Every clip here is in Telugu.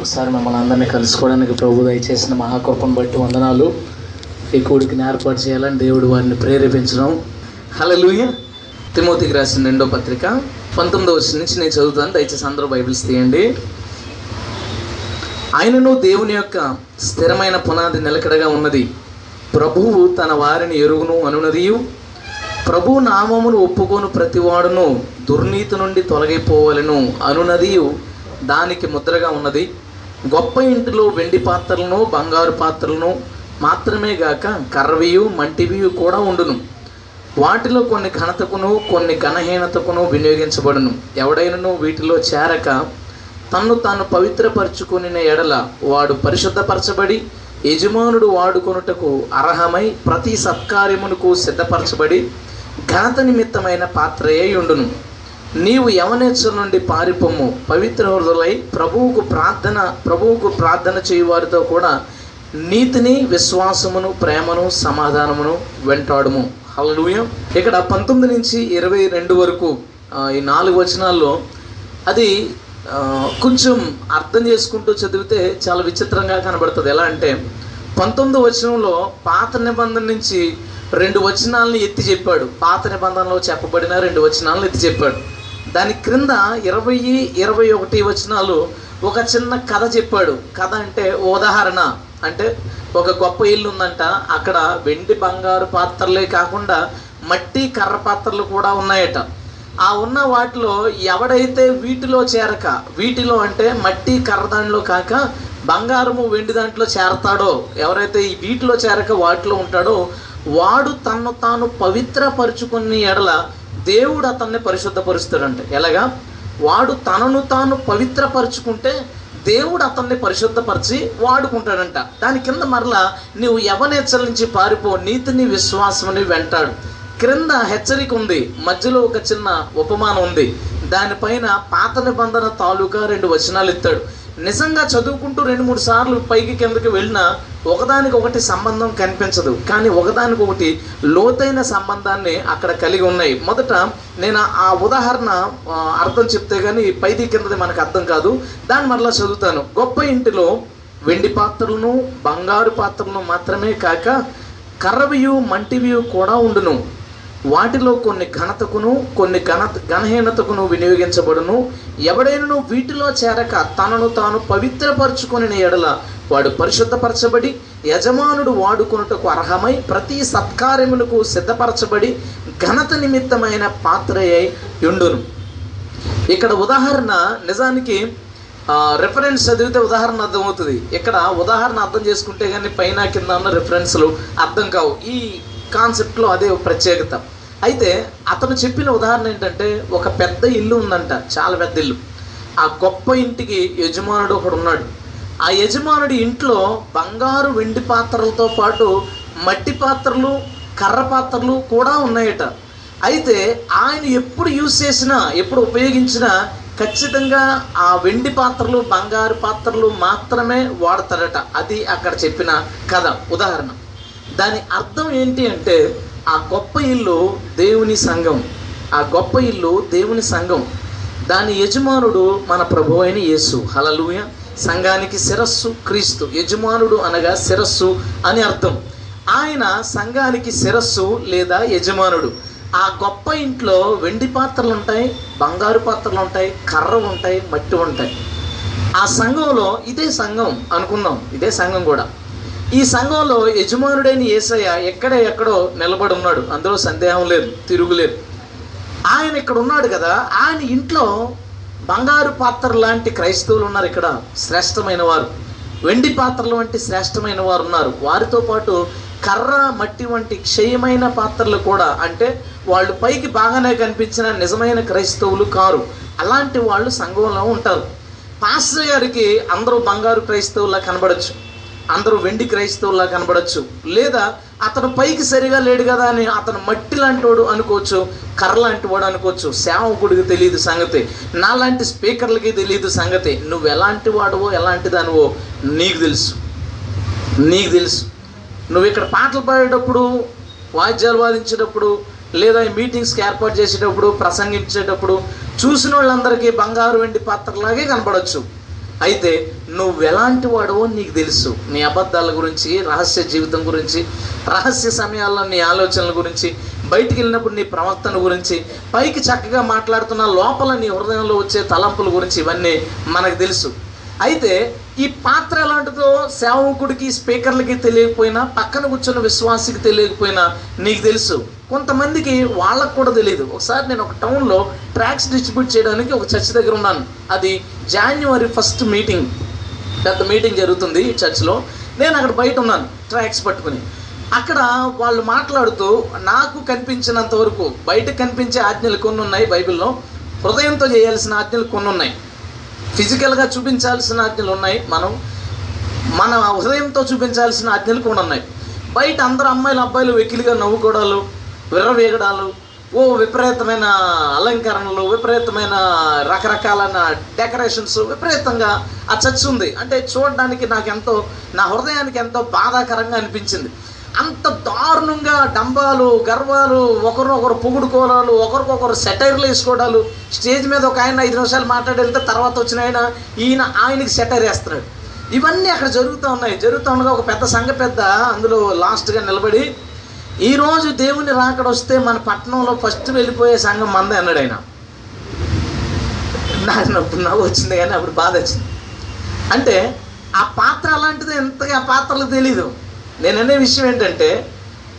ఒకసారి మిమ్మల్ని అందరినీ కలుసుకోవడానికి ప్రభు దయచేసిన మహాకృపను బట్టి వందనాలు. ఈ కోడికి ఏర్పాటు చేయాలని దేవుడు వారిని ప్రేరేపించడం. హలో లూయ తిమోతికి రాసిన రెండో పత్రిక పంతొమ్మిదో వచ్చిన నుంచి నేను చదువుతాను. దయచేసి అందరూ బైబిల్స్ తీయండి. ఆయనను దేవుని యొక్క స్థిరమైన పునాది నిలకడగా ఉన్నది. ప్రభువు తన వారిని ఎరుగును అనునదియు. ప్రభు నామమును ఒప్పుకోను ప్రతివాడును దుర్నీతి నుండి తొలగిపోవలను. అనునదియు దానికి ముద్రగా ఉన్నది. గొప్ప ఇంటిలో వెండి పాత్రలను బంగారు పాత్రలను మాత్రమే గాక కర్రవియు మంటివియు కూడా ఉండును. వాటిలో కొన్ని ఘనతకును కొన్ని ఘనహీనతకును వినియోగించబడును. ఎవడైనను వీటిలో చేరక తన్ను తాను పవిత్రపరచుకుని ఎడల వాడు పరిశుద్ధపరచబడి యజమానుడు వాడుకొనుటకు అర్హమై ప్రతి సత్కార్యమునకు సిద్ధపరచబడి ఘనత నిమిత్తమైన పాత్రయే ఉండును. నీవు యవనేచ్చు నుండి పారిపొమ్ము. పవిత్ర హృదయులై ప్రభువుకు ప్రార్థన ప్రభువుకు ప్రార్థన చేయువారితో కూడా నీతిని విశ్వాసమును ప్రేమను సమాధానమును వెంటాడుము. హల్లెలూయా. ఇక్కడ పంతొమ్మిది నుంచి ఇరవై రెండు వరకు ఈ నాలుగు వచనాల్లో అది కొంచెం అర్థం చేసుకుంటూ చదివితే చాలా విచిత్రంగా కనబడుతుంది. ఎలా అంటే పంతొమ్మిది వచనంలో పాత నిబంధన నుంచి రెండు వచనాలను ఎత్తి చెప్పాడు. పాత నిబంధనలో చెప్పబడిన రెండు వచనాలను ఎత్తి చెప్పాడు. దాని క్రింద ఇరవై ఇరవై ఒకటి వచనాలు ఒక చిన్న కథ చెప్పాడు. కథ అంటే ఉదాహరణ. అంటే ఒక గొప్ప ఇల్లు ఉందంట. అక్కడ వెండి బంగారు పాత్రలే కాకుండా మట్టి కర్ర పాత్రలు కూడా ఉన్నాయట. ఆ ఉన్న వాటిలో ఎవడైతే వీటిలో చేరక వీటిలో అంటే మట్టి కర్ర దాంట్లో కాక బంగారము వెండి దాంట్లో చేరతాడో ఎవరైతే ఈ వీటిలో చేరక వాటిలో ఉంటాడో వాడు తన్ను తాను పవిత్రపరుచుకుని ఎడల దేవుడు అతన్ని పరిశుద్ధపరుస్తాడంట. ఎలాగా? వాడు తనను తాను పవిత్రపరుచుకుంటే దేవుడు అతన్ని పరిశుద్ధపరిచి వాడుకుంటాడంట. దాని కింద మరలా నీవు యవనేచ్చల నుంచి పారిపో నీతిని విశ్వాసమని వెంటాడు. క్రింద హెచ్చరిక ఉంది. మధ్యలో ఒక చిన్న ఉపమానం ఉంది. దానిపైన పాత నిబంధన తాలూకా రెండు వచనాలు ఇస్తాడు. నిజంగా చదువుకుంటూ రెండు మూడు సార్లు పైకి కిందకి వెళ్ళినా ఒకదానికి ఒకటి సంబంధం కనిపించదు. కానీ ఒకదానికి ఒకటి లోతైన సంబంధాన్ని అక్కడ కలిగి ఉన్నాయి. మొదట నేను ఆ ఉదాహరణ అర్థం చెప్తే కానీ పైది కిందది మనకు అర్థం కాదు. దాన్ని మరలా చదువుతాను. గొప్ప ఇంటిలో వెండి పాత్రలను బంగారు పాత్రలను మాత్రమే కాక కర్రవియు మంటివియు కూడా ఉండును. వాటిలో కొన్ని ఘనతకును కొన్ని ఘన ఘనహీనతకును వినియోగించబడును. ఎవడైనను వీటిలో చేరక తనను తాను పవిత్రపరచుకొని ఎడల వాడు పరిశుద్ధపరచబడి యజమానుడు వాడుకొనుటకు అర్హమై ప్రతి సత్కార్యములకు సిద్ధపరచబడి ఘనత నిమిత్తమైన పాత్రయై ఉండును. ఇక్కడ ఉదాహరణ నిజానికి రెఫరెన్స్ చదివితే ఉదాహరణ అర్థమవుతుంది. ఇక్కడ ఉదాహరణ అర్థం చేసుకుంటే కానీ పైన కింద ఉన్న రెఫరెన్స్లు అర్థం కావు. ఈ కాన్సెప్ట్లో అదే ప్రత్యేకత. అయితే అతను చెప్పిన ఉదాహరణ ఏంటంటే ఒక పెద్ద ఇల్లు ఉందంట చాలా పెద్ద ఇల్లు. ఆ గొప్ప ఇంటికి యజమానుడు ఒకడు ఉన్నాడు. ఆ యజమానుడి ఇంట్లో బంగారు వెండి పాత్రలతో పాటు మట్టి పాత్రలు కర్ర పాత్రలు కూడా ఉన్నాయట. అయితే ఆయన ఎప్పుడు యూజ్ చేసినా ఎప్పుడు ఉపయోగించినా ఖచ్చితంగా ఆ వెండి పాత్రలు బంగారు పాత్రలు మాత్రమే వాడతాడట అది అక్కడ చెప్పిన కథ ఉదాహరణ. దాని అర్థం ఏంటి అంటే ఆ గొప్ప ఇల్లు దేవుని సంఘం. ఆ గొప్ప ఇల్లు దేవుని సంఘం. దాని యజమానుడు మన ప్రభు అయిన యేసు. హలలుయ సంఘానికి శిరస్సు క్రీస్తు. యజమానుడు అనగా శిరస్సు అని అర్థం. ఆయన సంఘానికి శిరస్సు లేదా యజమానుడు. ఆ గొప్ప ఇంట్లో వెండి పాత్రలు ఉంటాయి బంగారు పాత్రలు ఉంటాయి కర్ర ఉంటాయి మట్టి ఉంటాయి. ఆ సంఘంలో ఇదే సంఘం అనుకుందాం ఇదే సంఘం కూడా. ఈ సంఘంలో యజమానుడైన యేసయ్య ఎక్కడ ఎక్కడో నిలబడి ఉన్నాడు. అందులో సందేహం లేదు తిరుగులేదు ఆయన ఇక్కడ ఉన్నాడు కదా ఆయన ఇంట్లో బంగారు పాత్ర లాంటి క్రైస్తవులు ఉన్నారు ఇక్కడ శ్రేష్టమైన వారు. వెండి పాత్రలు వంటి శ్రేష్టమైన వారు ఉన్నారు. వారితో పాటు కర్ర మట్టి వంటి క్షయమైన పాత్రలు కూడా అంటే వాళ్ళు పైకి బాగానే కనిపించిన నిజమైన క్రైస్తవులు కారు. అలాంటి వాళ్ళు సంఘంలో ఉంటారు. పాస్టర్ గారికి అందరూ బంగారు క్రైస్తవులా కనబడచ్చు. అందరూ వెండి క్రైస్తవులా కనబడచ్చు. లేదా అతను పైకి సరిగా లేడు కదా అని అతను మట్టి లాంటి వాడు అనుకోవచ్చు కర్ర లాంటి వాడు అనుకోవచ్చు. సేవకుడికి తెలియదు సంగతి. నాలాంటి స్పీకర్లకి తెలియదు సంగతి. నువ్వు ఎలాంటి వాడవో ఎలాంటి దానివో నీకు తెలుసు. నీకు తెలుసు. నువ్వు ఇక్కడ పాటలు పాడేటప్పుడు వాద్యాలు వాదించేటప్పుడు లేదా మీటింగ్స్కి ఏర్పాటు చేసేటప్పుడు ప్రసంగించేటప్పుడు చూసిన వాళ్ళందరికీ బంగారు వెండి పాత్రలాగే కనపడవచ్చు అయితే నువ్వు ఎలాంటి వాడవో నీకు తెలుసు. నీ అబద్ధాల గురించి రహస్య జీవితం గురించి రహస్య సమయాల్లో నీ ఆలోచనల గురించి బయటికి వెళ్ళినప్పుడు నీ ప్రవర్తన గురించి పైకి చక్కగా మాట్లాడుతున్న లోపల నీ హృదయంలో వచ్చే తలంపుల గురించి ఇవన్నీ మనకు తెలుసు. అయితే ఈ పాత్ర ఎలాంటిదో సేవకుడికి స్పీకర్లకి తెలియకపోయినా పక్కన కూర్చున్న విశ్వాసికి తెలియకపోయినా నీకు తెలుసు. కొంతమందికి వాళ్ళకు కూడా తెలియదు ఒకసారి నేను ఒక టౌన్లో ట్రాక్స్ డిస్ట్రిబ్యూట్ చేయడానికి ఒక చర్చ్ దగ్గర ఉన్నాను. అది జాన్యువరి ఫస్ట్ మీటింగ్ పెద్ద మీటింగ్ జరుగుతుంది ఈ చర్చ్లో. నేను అక్కడ బయట ఉన్నాను ట్రాక్స్ పట్టుకుని. అక్కడ వాళ్ళు మాట్లాడుతూ నాకు కనిపించినంత వరకు బయట కనిపించే ఆజ్ఞలు కొన్ని ఉన్నాయి బైబిల్లో. హృదయంతో చేయాల్సిన ఆజ్ఞలు కొన్ని ఉన్నాయి ఫిజికల్గా చూపించాల్సిన ఆజ్ఞలు ఉన్నాయి. మనం మన హృదయంతో చూపించాల్సిన ఆజ్ఞలు కూడా ఉన్నాయి. బయట అందరు అమ్మాయిలు అబ్బాయిలు వెకిలిగా నవ్వుకోవడాలు విర్రవేగడాలు ఓ విపరీతమైన అలంకరణలు విపరీతమైన రకరకాలైన డెకరేషన్స్ విపరీతంగా ఆ చర్చ్ ఉంది అంటే చూడడానికి నాకు ఎంతో నా హృదయానికి ఎంతో బాధాకరంగా అనిపించింది. అంత దారుణంగా డంబాలు గర్వాలు ఒకరినొకరు పొగుడుకోవడాలు ఒకరికొకరు సెటైర్లు వేసుకోవడాలు. స్టేజ్ మీద ఒక ఆయన ఐదు నిమిషాలు మాట్లాడి వెళ్తే తర్వాత వచ్చిన ఆయన ఈయన ఆయనకి సెటైర్ వేస్తున్నాడు. ఇవన్నీ అక్కడ జరుగుతూ ఉన్నాయి. జరుగుతూ ఉండగా ఒక పెద్ద సంఘ పెద్ద అందులో లాస్ట్గా నిలబడి ఈరోజు దేవుని రాకడ వస్తే మన పట్టణంలో ఫస్ట్ వెళ్ళిపోయే సంఘం మందే అన్నాడు ఆయన. నాకు నవ్వు నవ్వు వచ్చింది కానీ అప్పుడు బాధ వచ్చింది. అంటే ఆ పాత్ర అలాంటిది ఎంతగా ఆ పాత్రలు తెలీదు. నేను విషయం ఏంటంటే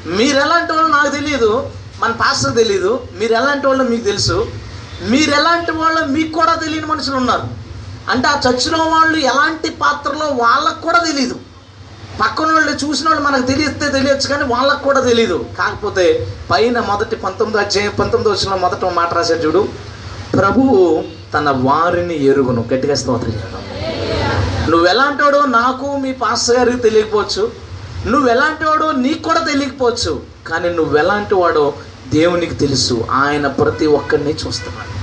మీరు ఎలాంటి వాళ్ళు నాకు తెలియదు మన పాస్టర్ తెలియదు మీరు ఎలాంటి వాళ్ళు మీకు తెలుసు మీరు ఎలాంటి వాళ్ళు మీకు కూడా తెలియని మనుషులు ఉన్నారు. అంటే ఆ చర్చిలో వాళ్ళు ఎలాంటి పాత్రలో వాళ్ళకు కూడా తెలియదు పక్కన వాళ్ళు చూసిన వాళ్ళు మనకు తెలియస్తే తెలియచ్చు కానీ వాళ్ళకు కూడా తెలియదు కాకపోతే పైన మొదటి పంతొమ్మిది అధ్యాయం పంతొమ్మిది వచ్చిన మొదట మాట రాశాడు చూడు. ప్రభువు తన వారిని ఎరుగును. గట్టిగా స్తోత్రం నువ్వు ఎలాంటోడో నాకు మీ పాస్టర్ గారికి తెలియకపోవచ్చు. నువ్వు ఎలాంటి వాడో నీకు కూడా తెలియకపోవచ్చు. కానీ నువ్వు ఎలాంటి వాడో దేవునికి తెలుసు. ఆయన ప్రతి ఒక్కరిని చూస్తున్నాడు.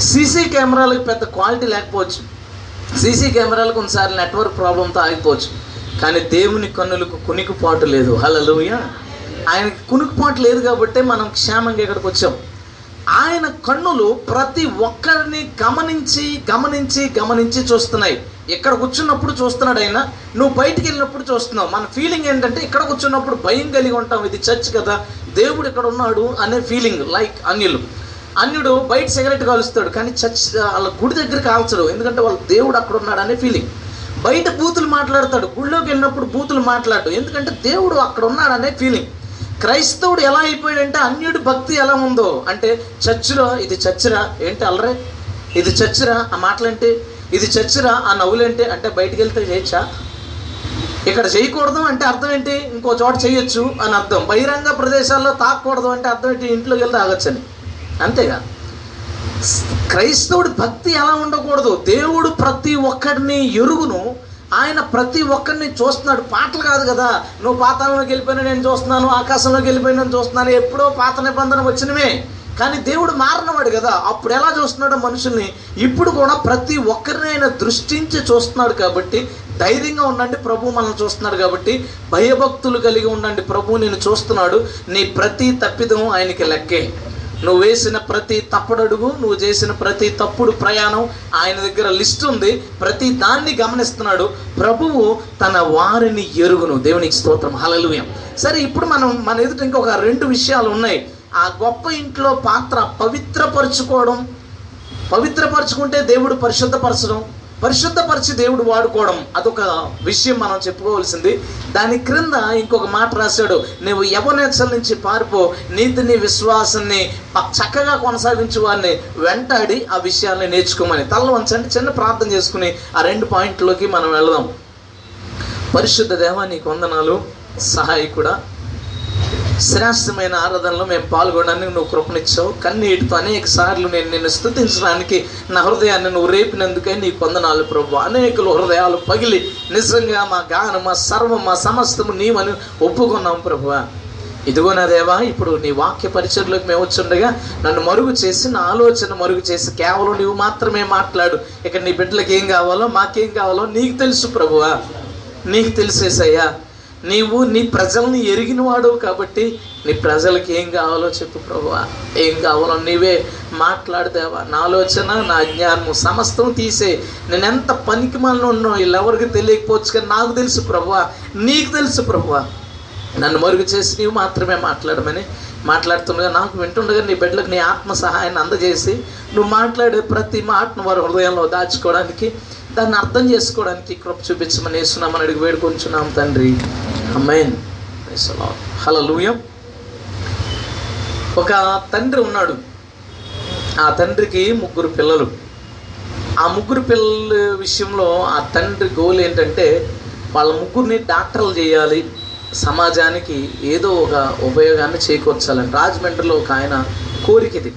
సీసీ కెమెరాలకు పెద్ద క్వాలిటీ లేకపోవచ్చు. సీసీ కెమెరాలకు కొన్నిసార్లు నెట్వర్క్ ప్రాబ్లంతో ఆగిపోవచ్చు. కానీ దేవుని కన్నులకు కునికిపాటు లేదు. హలలుయ ఆయనకి కునుకుపాటు లేదు కాబట్టి మనం క్షేమంగా ఇక్కడికి వచ్చాం. ఆయన కన్నులు ప్రతి ఒక్కరిని గమనించి గమనించి గమనించి చూస్తున్నాయి. ఇక్కడ కూర్చున్నప్పుడు చూస్తున్నాడు ఆయన? నువ్వు బయటికి వెళ్ళినప్పుడు చూస్తున్నావు. మన ఫీలింగ్ ఏంటంటే ఇక్కడ కూర్చున్నప్పుడు భయం కలిగి ఉంటాం. ఇది చర్చ్ కదా. దేవుడు ఇక్కడ ఉన్నాడు అనే ఫీలింగ్ లైక్ అన్యులు. అన్యుడు బయట సిగరెట్ కాలుస్తాడు కానీ చర్చ్ వాళ్ళ గుడి దగ్గర కాల్చడు. ఎందుకంటే వాళ్ళ దేవుడు అక్కడ ఉన్నాడు అనే ఫీలింగ్ బయట బూతులు మాట్లాడతాడు. గుళ్ళోకి వెళ్ళినప్పుడు బూతులు మాట్లాడు ఎందుకంటే దేవుడు అక్కడ ఉన్నాడు అనే ఫీలింగ్ క్రైస్తవుడు ఎలా అయిపోయాడంటే అన్యుడి భక్తి ఎలా ఉందో. అంటే చర్చిలో ఇది చర్చిరా? ఏంటి అల్లరే? ఇది చర్చిరా? ఆ మాటలేంటి ఇది చర్చిరా? ఆ నవ్వులేంటి? అంటే బయటికి వెళ్తే చేయొచ్చా? ఇక్కడ చేయకూడదు అంటే అర్థం ఏంటి? ఇంకో చోట చేయొచ్చు అని అర్థం. బహిరంగ ప్రదేశాల్లో తాకూడదు అంటే అర్థం ఏంటి? ఇంట్లోకి వెళ్ళి తాగొచ్చని అంతేగా? క్రైస్తవుడి భక్తి ఎలా ఉండకూడదు? దేవుడు ప్రతి ఒక్కరిని ఎరుగును ఆయన ప్రతి ఒక్కరిని చూస్తున్నాడు. పాటలు కాదు కదా. నువ్వు పాతాళంలోకి వెళ్ళిపోయినా నేను చూస్తున్నాను ఆకాశంలోకి వెళ్ళిపోయినా నేను చూస్తున్నాను ఎప్పుడో పాత నిబంధన వచ్చినవే. కానీ దేవుడు మారినవాడు కదా. అప్పుడు ఎలా చూస్తున్నాడో మనుషుల్ని? ఇప్పుడు కూడా ప్రతి ఒక్కరిని ఆయన దృష్టించి చూస్తున్నాడు కాబట్టి ధైర్యంగా ఉండండి ప్రభు మనల్ని చూస్తున్నాడు కాబట్టి భయభక్తులు కలిగి ఉండండి ప్రభు నేను చూస్తున్నాడు. నీ ప్రతి తప్పిదం ఆయనకి లెక్కే. నువ్వు వేసిన ప్రతి తప్పుడడుగు నువ్వు చేసిన ప్రతి తప్పుడు ప్రయాణం ఆయన దగ్గర లిస్ట్ ఉంది. ప్రతి దాన్ని గమనిస్తున్నాడు. ప్రభువు తన వారిని ఎరుగును. దేవునికి స్తోత్రం. హలలుయం సరే ఇప్పుడు మనం మన ఎదుట ఇంకొక రెండు విషయాలు ఉన్నాయి. ఆ గొప్ప ఇంట్లో పాత్ర పవిత్రపరుచుకోవడం. పవిత్రపరచుకుంటే దేవుడు పరిశుద్ధపరచడం. పరిశుద్ధపరిచి దేవుడు వాడుకోవడం అదొక విషయం మనం చెప్పుకోవాల్సింది. దాని క్రింద ఇంకొక మాట రాశాడు. నువ్వు యవనేచ్చల నుంచి పారిపో నీతిని విశ్వాసాన్ని చక్కగా కొనసాగించు వారిని. వెంటాడి ఆ విషయాల్ని నేర్చుకోమని. తల వంచండి చిన్న ప్రార్థన చేసుకుని ఆ రెండు పాయింట్లోకి మనం వెళదాం. పరిశుద్ధ దేవా నీకు వందనాలు. సహాయకుడా శ్రేష్టమైన ఆరాధనలో మేము పాల్గొనడానికి నువ్వు కృపనిచ్చావు. కన్నీటితో అనేక సార్లు నేను నిన్ను స్థుతించడానికి నా హృదయాన్ని నువ్వు రేపినందుకే నీ పొందనాలు ప్రభు. అనేకులు హృదయాలు పగిలి నిజంగా మా గానం మా సర్వం మా సమస్తము నీవని ఒప్పుకున్నాం ప్రభు. ఇదిగో నా దేవా ఇప్పుడు నీ వాక్య పరిచయలోకి మేము వచ్చుండగా నన్ను మరుగు చేసి నా ఆలోచన మరుగు చేసి కేవలం నీవు మాత్రమే మాట్లాడు. ఇక నీ బిడ్డలకు ఏం కావాలో మాకేం కావాలో నీకు తెలుసు ప్రభువా నీకు తెలిసేసయ్యా. నీవు నీ ప్రజల్ని ఎరిగిన వాడు కాబట్టి నీ ప్రజలకి ఏం కావాలో చెప్పు ప్రభువా. ఏం కావాలో నీవే మాట్లాడదేవా నా ఆలోచన నా జ్ఞానము సమస్తం తీసే. నేను ఎంత పనికి మనలో ఉన్నో వీళ్ళెవరికి తెలియకపోవచ్చు కానీ నాకు తెలుసు ప్రభువా. నీకు తెలుసు ప్రభువా. నన్ను మరుగు చేసి నీవు మాత్రమే మాట్లాడమని మాట్లాడుతుండగా నాకు వింటుండగా నీ బిడ్డలకు నీ ఆత్మ సహాయాన్ని అందజేసి నువ్వు మాట్లాడే ప్రతి మాటను వారి హృదయంలో దాచుకోవడానికి దాన్ని అర్థం చేసుకోవడానికి కృప చూపించమని వేస్తున్నామని అడిగి వేడుకొంచున్నాం తండ్రి. అమ్మాయిన్ హలో ఒక తండ్రి ఉన్నాడు. ఆ తండ్రికి ముగ్గురు పిల్లలు. ఆ ముగ్గురు పిల్లల విషయంలో ఆ తండ్రి గోల్ ఏంటంటే వాళ్ళ ముగ్గురిని డాక్టర్లు చేయాలి. సమాజానికి ఏదో ఒక ఉపయోగాన్ని చేకూర్చాలని. రాజమండ్రిలో ఒక ఆయన కోరిక ఇది.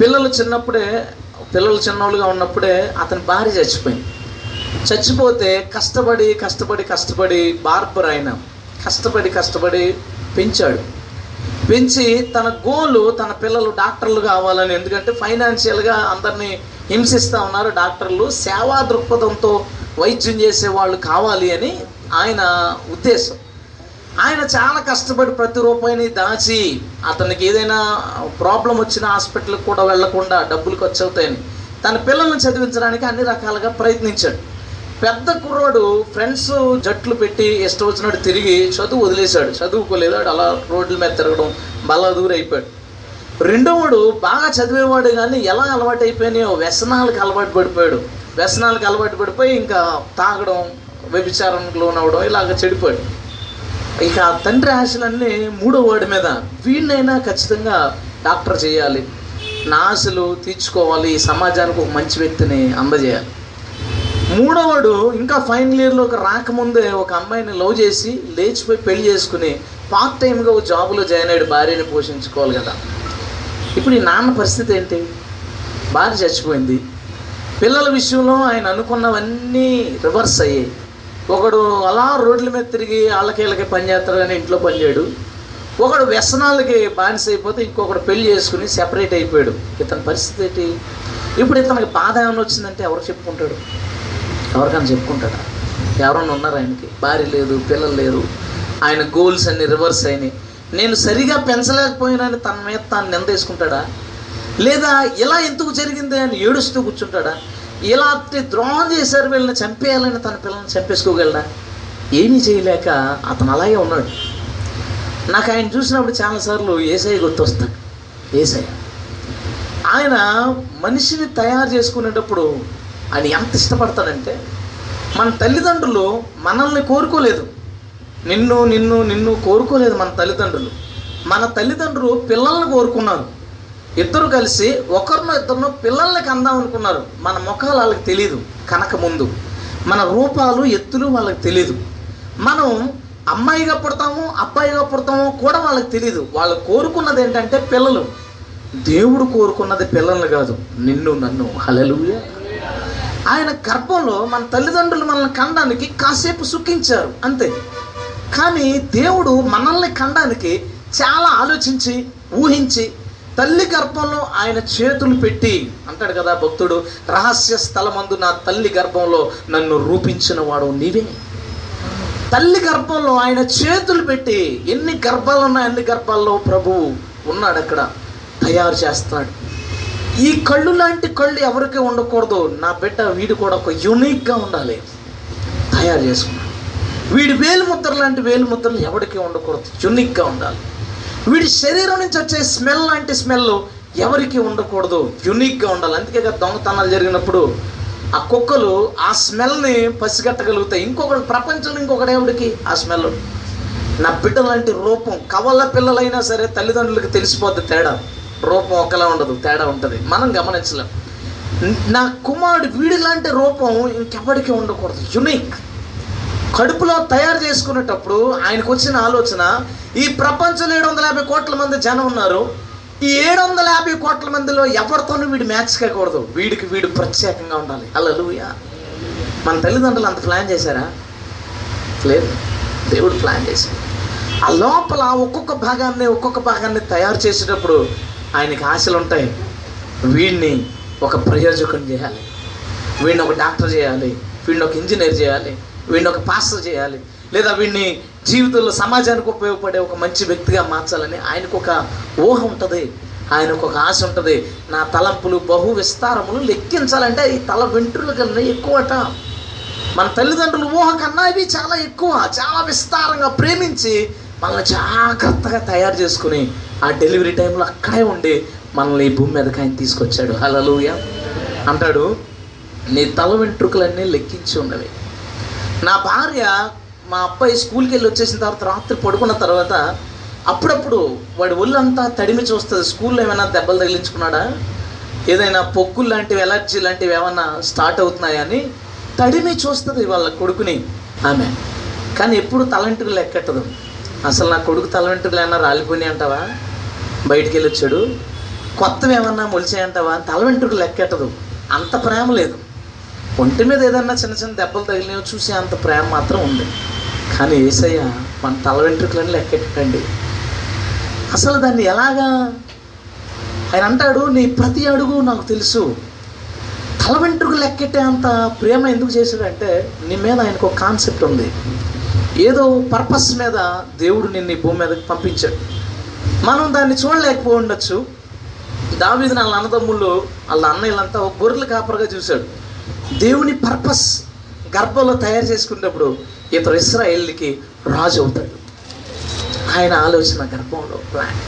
పిల్లలు చిన్నప్పుడే పిల్లలు చిన్నోళ్ళుగా ఉన్నప్పుడే అతని భార్య చచ్చిపోయింది. చచ్చిపోతే కష్టపడి కష్టపడి కష్టపడి బార్బర్ ఆయన కష్టపడి కష్టపడి పెంచాడు. పెంచి తన గోలు తన పిల్లలు డాక్టర్లు కావాలని ఎందుకంటే ఫైనాన్షియల్గా అందరినీ హింసిస్తూ ఉన్నారు డాక్టర్లు. సేవా దృక్పథంతో వైద్యం చేసే వాళ్ళు కావాలి అని ఆయన ఉద్దేశం. ఆయన చాలా కష్టపడి ప్రతి రూపాయిని దాచి అతనికి ఏదైనా ప్రాబ్లం వచ్చిన హాస్పిటల్కి కూడా వెళ్ళకుండా డబ్బులు ఖర్చు అవుతాయని తన పిల్లల్ని చదివించడానికి అన్ని రకాలుగా ప్రయత్నించాడు. పెద్ద కుర్రాడు ఫ్రెండ్స్ జట్లు పెట్టి ఇష్టం వచ్చినట్టు తిరిగి చదువు వదిలేశాడు. చదువుకోలేదు. అలా రోడ్ల మీద తిరగడం బలా దూరం అయిపోయాడు రెండోవాడు బాగా చదివేవాడు కానీ ఎలా అలవాటు అయిపోయినాయో వ్యసనాలకు అలవాటు పడిపోయాడు. వ్యసనాలకు అలవాటు పడిపోయి ఇంకా తాగడం వ్యభిచారానికి లోనవడం ఇలాగ చెడిపోయాడు. ఇక ఆ తండ్రి ఆశలన్నీ మూడో వాడి మీద. వీడినైనా ఖచ్చితంగా డాక్టర్ చేయాలి. నా ఆశలు తీర్చుకోవాలి. ఈ సమాజానికి ఒక మంచి వ్యక్తిని అందజేయాలి. మూడోవాడు ఇంకా ఫైనల్ ఇయర్లోకి రాకముందే ఒక అమ్మాయిని లవ్ చేసి లేచిపోయి పెళ్ళి చేసుకుని పార్ట్ టైంగా ఒక జాబ్లో జాయిన్ అయ్యాడు. భార్యని పోషించుకోవాలి కదా. ఇప్పుడు ఈ నాన్న పరిస్థితి ఏంటి? భార్య చచ్చిపోయింది. పిల్లల విషయంలో ఆయన అనుకున్నవన్నీ రివర్స్ అయ్యాయి. ఒకడు అలా రోడ్ల మీద తిరిగి వాళ్ళకి వీళ్ళకి పని చేస్తాడు ఇంట్లో పనిచేయడు ఒకడు వ్యసనాలకి బానిస అయిపోతే ఇంకొకడు పెళ్ళి చేసుకుని సెపరేట్ అయిపోయాడు. ఇతని పరిస్థితి ఏంటి? ఇప్పుడు ఇతనికి బాధ ఏమైనా వచ్చిందంటే ఎవరు చెప్పుకుంటాడు ఎవరికైనా చెప్పుకుంటాడా? ఎవరన్నా ఉన్నారు ఆయనకి? భార్య లేదు పిల్లలు లేరు. ఆయన గోల్స్ అన్ని రివర్స్ అయినాయి. నేను సరిగా పెంచలేకపోయినాని తన మీద తాను నిందేసుకుంటాడా? లేదా ఇలా ఎందుకు జరిగింది అని ఏడుస్తూ కూర్చుంటాడా? ఇలాంటి ద్రోహం చేశారు వీళ్ళని చంపేయాలని తన పిల్లల్ని చంపేసుకోగలడా? ఏమీ చేయలేక అతను అలాగే ఉన్నాడు. నాకు ఆయన చూసినప్పుడు చాలాసార్లు ఏసఐ గుర్తొస్తాడు. ఏసఐ ఆయన మనిషిని తయారు చేసుకునేటప్పుడు ఆయన ఎంత ఇష్టపడతాడంటే మన తల్లిదండ్రులు మనల్ని కోరుకోలేదు. నిన్ను నిన్ను నిన్ను కోరుకోలేదు మన తల్లిదండ్రులు. మన తల్లిదండ్రులు పిల్లల్ని కోరుకున్నారు. ఇద్దరు కలిసి ఒకరినో ఇద్దరినో పిల్లల్ని కందాం అనుకున్నారు. మన ముఖాలు వాళ్ళకి తెలియదు కనక ముందు. మన రూపాలు ఎత్తులు వాళ్ళకి తెలియదు మనం అమ్మాయిగా పుడతాము అబ్బాయిగా పుడతాము కూడా వాళ్ళకి తెలియదు వాళ్ళు కోరుకున్నది ఏంటంటే పిల్లలు. దేవుడు కోరుకున్నది పిల్లల్ని కాదు. నిన్ను నన్ను. హలలుయా ఆయన గర్భంలో మన తల్లిదండ్రులు మనల్ని కండానికి కాసేపు సుఖించారు అంతే. కానీ దేవుడు మనల్ని కండానికి చాలా ఆలోచించి ఊహించి తల్లి గర్భంలో ఆయన చేతులు పెట్టి అంటాడు కదా భక్తుడు రహస్య స్థలమందు నా తల్లి గర్భంలో నన్ను రూపించిన వాడు నీవే. తల్లి గర్భంలో ఆయన చేతులు పెట్టి ఎన్ని గర్భాలు ఉన్నాయి అన్ని గర్భాల్లో ప్రభువు ఉన్నాడు అక్కడ తయారు చేస్తాడు. ఈ కళ్ళు లాంటి కళ్ళు ఎవరికి ఉండకూడదు. నా బిడ్డ వీడు కూడా ఒక యూనిక్గా ఉండాలి. తయారు చేసుకున్నాడు. వీడి వేలు ముద్ర లాంటి వేలు ముద్రలు ఎవరికి ఉండకూడదు. యూనిక్గా ఉండాలి. వీడి శరీరం నుంచి వచ్చే స్మెల్ లాంటి స్మెల్ ఎవరికి ఉండకూడదు. యూనిక్గా ఉండాలి. అందుకే కదా దొంగతనాలు జరిగినప్పుడు ఆ కుక్కలు ఆ స్మెల్ని పసిగట్టగలుగుతాయి. ఇంకొకటి ప్రపంచంలో ఇంకొకటి ఎవరికి ఆ స్మెల్. నా బిడ్డ లాంటి రూపం కవల పిల్లలైనా సరే తల్లిదండ్రులకు తెలిసిపోద్ది తేడా. రూపం ఒకలా ఉండదు తేడా ఉంటుంది. మనం గమనించలేం. నా కుమారుడు వీడి లాంటి రూపం ఇంకెవరికి ఉండకూడదు. యునిక్. కడుపులో తయారు చేసుకునేటప్పుడు ఆయనకు వచ్చిన ఆలోచన ఈ ప్రపంచంలో ఏడు వందల యాభై కోట్ల మంది జనం ఉన్నారు. ఈ ఏడు వందల యాభై కోట్ల మందిలో ఎవరితోనూ వీడు మ్యాచ్ కాకూడదు. వీడికి వీడు ప్రత్యేకంగా ఉండాలి. అల్లలుయా మన తల్లిదండ్రులు అంత ప్లాన్ చేశారా? లేదు. దేవుడు ప్లాన్ చేశాడు. ఆ లోపల ఒక్కొక్క భాగాన్ని ఒక్కొక్క భాగాన్ని తయారు చేసేటప్పుడు ఆయనకి ఆశలు ఉంటాయి. వీడిని ఒక ప్రయోజకుని చేయాలి. వీడిని ఒక డాక్టర్ చేయాలి. వీడిని ఒక ఇంజనీర్ చేయాలి. వీడిని ఒక పాస్టర్ చేయాలి. లేదా వీడిని జీవితంలో సమాజానికి ఉపయోగపడే ఒక మంచి వ్యక్తిగా మార్చాలని ఆయనకు ఒక ఊహ ఉంటుంది. ఆయనకు ఒక ఆశ ఉంటుంది. నా తలంపులు బహు విస్తారములు లెక్కించాలంటే ఈ తల వెంట్రుల కన్నా ఎక్కువట. మన తల్లిదండ్రుల ఊహ కన్నా ఇవి చాలా ఎక్కువ. చాలా విస్తారంగా ప్రేమించి మనల్ని జాగ్రత్తగా తయారు చేసుకుని ఆ డెలివరీ టైంలో అక్కడే ఉండి మనల్ని ఈ భూమి మీదకి ఆయన తీసుకొచ్చాడు. హలలుయ అంటాడు నీ తల వెంట్రుకలన్నీ లెక్కించి ఉన్నవి. నా భార్య మా అబ్బాయి స్కూల్కి వెళ్ళి వచ్చేసిన తర్వాత రాత్రి పడుకున్న తర్వాత అప్పుడప్పుడు వాడి ఒళ్ళంతా తడిమి చూస్తుంది. స్కూల్లో ఏమైనా దెబ్బలు తగిలించుకున్నాడా? ఏదైనా పొక్కులు లాంటివి ఎలర్జీ లాంటివి ఏమైనా స్టార్ట్ అవుతున్నాయా అని తడిమి చూస్తుంది వాళ్ళ కొడుకుని ఆమె. కానీ ఎప్పుడు తలంటుకులు ఎక్కట్టదు అసలు నా కొడుకు తలంటుకులు ఏమన్నా రాలిపోయినాయి అంటావా? బయటికి వెళ్ళి వచ్చాడు కొత్తవి ఏమన్నా మొలిచాయంటావా? తల వెంట్రుకలు లెక్కెట్టదు. అంత ప్రేమ లేదు. ఒంటి మీద ఏదన్నా చిన్న చిన్న దెబ్బలు తగిలినవి చూసి అంత ప్రేమ మాత్రం ఉంది. కానీ ఏసయ్య మన తల వెంట్రుకలని లెక్కెట్టండి అసలు దాన్ని ఎలాగా? ఆయన అంటాడు నీ ప్రతి అడుగు నాకు తెలుసు. తల వెంట్రుకలు లెక్కెట్టే అంత ప్రేమ ఎందుకు చేశాడంటే నీ మీద ఆయనకు ఒక కాన్సెప్ట్ ఉంది. ఏదో పర్పస్ మీద దేవుడు నిన్ను ఈ భూమి మీదకి పంపించాడు. మనం దాన్ని చూడలేకపోయి ఉండొచ్చు దావీదు వాళ్ళ అన్నదమ్ముళ్ళు వాళ్ళ అన్నయ్యలంతా ఒక గొర్రెల కాపరగా చూశాడు. దేవుని పర్పస్ గర్భంలో తయారు చేసుకునేటప్పుడు ఇతరు ఇస్రాయేల్కి రాజు అవుతాడు. ఆయన ఆలోచన గర్భంలో ప్లాన్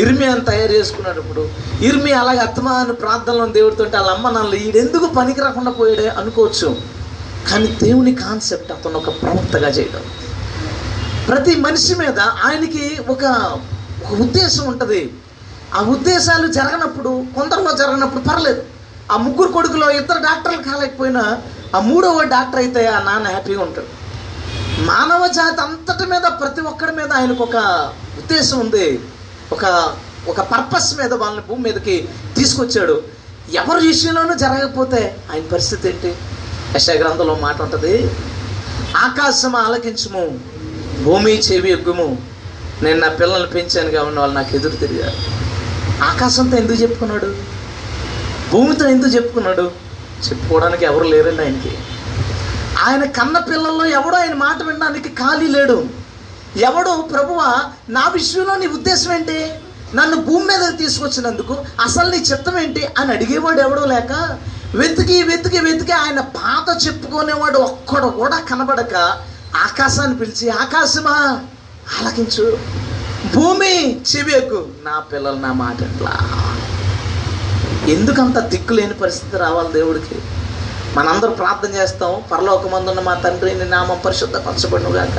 ఇర్మియాను తయారు చేసుకున్నప్పుడు ఇర్మి అలాగే అత్తమాను ప్రార్థనలో దేవుడితో వాళ్ళ అమ్మ నాన్న ఈడెందుకు పనికి రాకుండా పోయాడే అనుకోవచ్చు. కానీ దేవుని కాన్సెప్ట్ అతను ఒక ప్రవక్తగా చేయడం. ప్రతి మనిషి మీద ఆయనకి ఒక ఒక ఉద్దేశం ఉంటుంది. ఆ ఉద్దేశాలు జరగనప్పుడు కొందరిలో జరగనప్పుడు పర్లేదు. ఆ ముగ్గురు కొడుకులో ఇద్దరు డాక్టర్లు కాలేకపోయినా ఆ మూడవ డాక్టర్ అయితే ఆ నాన్న హ్యాపీగా ఉంటాడు. మానవ జాతి అంతటి మీద ప్రతి ఒక్కడి మీద ఆయనకు ఒక ఉద్దేశం ఉంది. ఒక ఒక పర్పస్ మీద వాళ్ళని భూమి మీదకి తీసుకొచ్చాడు. ఎవరి విషయంలోనూ జరగకపోతే ఆయన పరిస్థితి ఏంటి? యశ గ్రంథంలో మాట ఉంటుంది ఆకాశం ఆలకించము భూమి చెవి ఎగ్గుము. నేను నా పిల్లల్ని పెంచాను కాబట్టి వాళ్ళు నాకు ఎదురు తిరిగారు. ఆకాశంతో ఎందుకు చెప్పుకున్నాడు? భూమితో ఎందుకు చెప్పుకున్నాడు? చెప్పుకోవడానికి ఎవరు లేరండి ఆయనకి. ఆయన కన్న పిల్లల్లో ఎవడో ఆయన మాట వినడానికి ఖాళీ లేడు. ఎవడు? ప్రభువా నా విషయంలో నీ ఉద్దేశం ఏంటి? నన్ను భూమి మీద తీసుకొచ్చినందుకు అసలు నీ చిత్తం ఏంటి? అని అడిగేవాడు ఎవడో లేక వెతికి వెతికి వెతికి ఆయన బాధ చెప్పుకునేవాడు ఒక్కడు కూడా కనబడక ఆకాశాన్ని పిలిచి ఆకాశమా ఆలకించు. భూమి చెవియకు. నా పిల్లలు నా మాట ఎట్లా? ఎందుకంత దిక్కు లేని పరిస్థితి రావాలి దేవుడికి. మనందరూ ప్రార్థన చేస్తాం. పరలోకమందున్న మా తండ్రి నీ నామం పరిశుద్ధపరచబడును గాక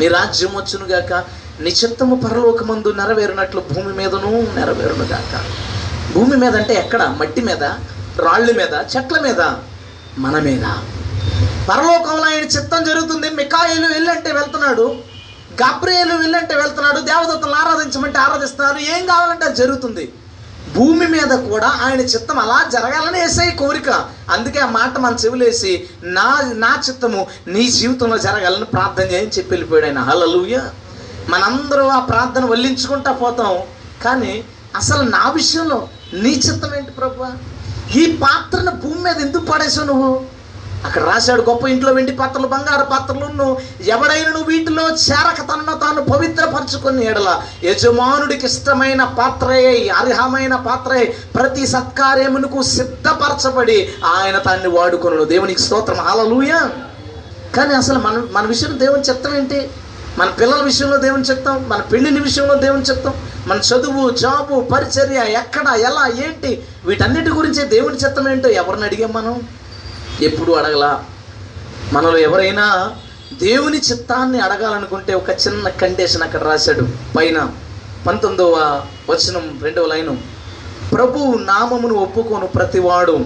నీ రాజ్యం వచ్చును గాక నీ చిత్తము పరలోకమందు నెరవేరినట్లు భూమి మీదను నెరవేరును గాక భూమి మీద అంటే ఎక్కడ? మట్టి మీద? రాళ్ళ మీద? చెట్ల మీద? మన మీద. పరలోకంలో ఆయన చిత్తం జరుగుతుంది. మికాయిలు వెళ్ళంటే వెళ్తున్నాడు. గాబ్రియేలు వెళ్ళంటే వెళ్తున్నాడు. దేవదత్తలను ఆరాధించమంటే ఆరాధిస్తున్నారు. ఏం కావాలంటే అది జరుగుతుంది. భూమి మీద కూడా ఆయన చిత్తం అలా జరగాలని వేసే కోరిక. అందుకే ఆ మాట మన చెవులేసి నా నా చిత్తము నీ జీవితంలో జరగాలని ప్రార్థన చేయని చెప్పి వెళ్ళిపోయాడు ఆయన. హలలుయ మనందరూ ఆ ప్రార్థన వల్లించుకుంటా పోతాం. కానీ అసలు నా విషయంలో నీ చిత్తం ఏంటి ప్రభు? ఈ పాత్రను భూమి మీద ఎందుకు పడేసావు నువ్వు? అక్కడ రాశాడు గొప్ప ఇంట్లో వెండి పాత్రలు బంగారు పాత్రలు ఉన్ను ఎవడైనా నువ్వు వీటిలో చేరక తనను తాను పవిత్రపరచుకుని ఎడల. యజమానుడికి ఇష్టమైన పాత్రయే అర్హమైన పాత్రే ప్రతి సత్కార్యమునకు సిద్ధపరచబడి ఆయన తాన్ని వాడుకొను దేవునికి స్తోత్రం. హల్లెలూయ. కానీ అసలు మన మన విషయంలో దేవుని చిత్తం ఏంటి? మన పిల్లల విషయంలో దేవుని చెప్తాం మన పెళ్ళిళ్ళ విషయంలో దేవుని చెప్తాం మన చదువు జాబు పరిచర్య ఎక్కడ ఎలా ఏంటి? వీటన్నిటి గురించి దేవుని చిత్తం ఏంటో ఎవరిని అడిగాం మనం? ఎప్పుడు అడగలా. మనలో ఎవరైనా దేవుని చిత్తాన్ని అడగాలనుకుంటే ఒక చిన్న కండిషన్ అక్కడ రాశాడు. పైన పంతొమ్మిదవ వచనం రెండవ లైను. ప్రభు నామమును ఒప్పుకోను ప్రతివాడు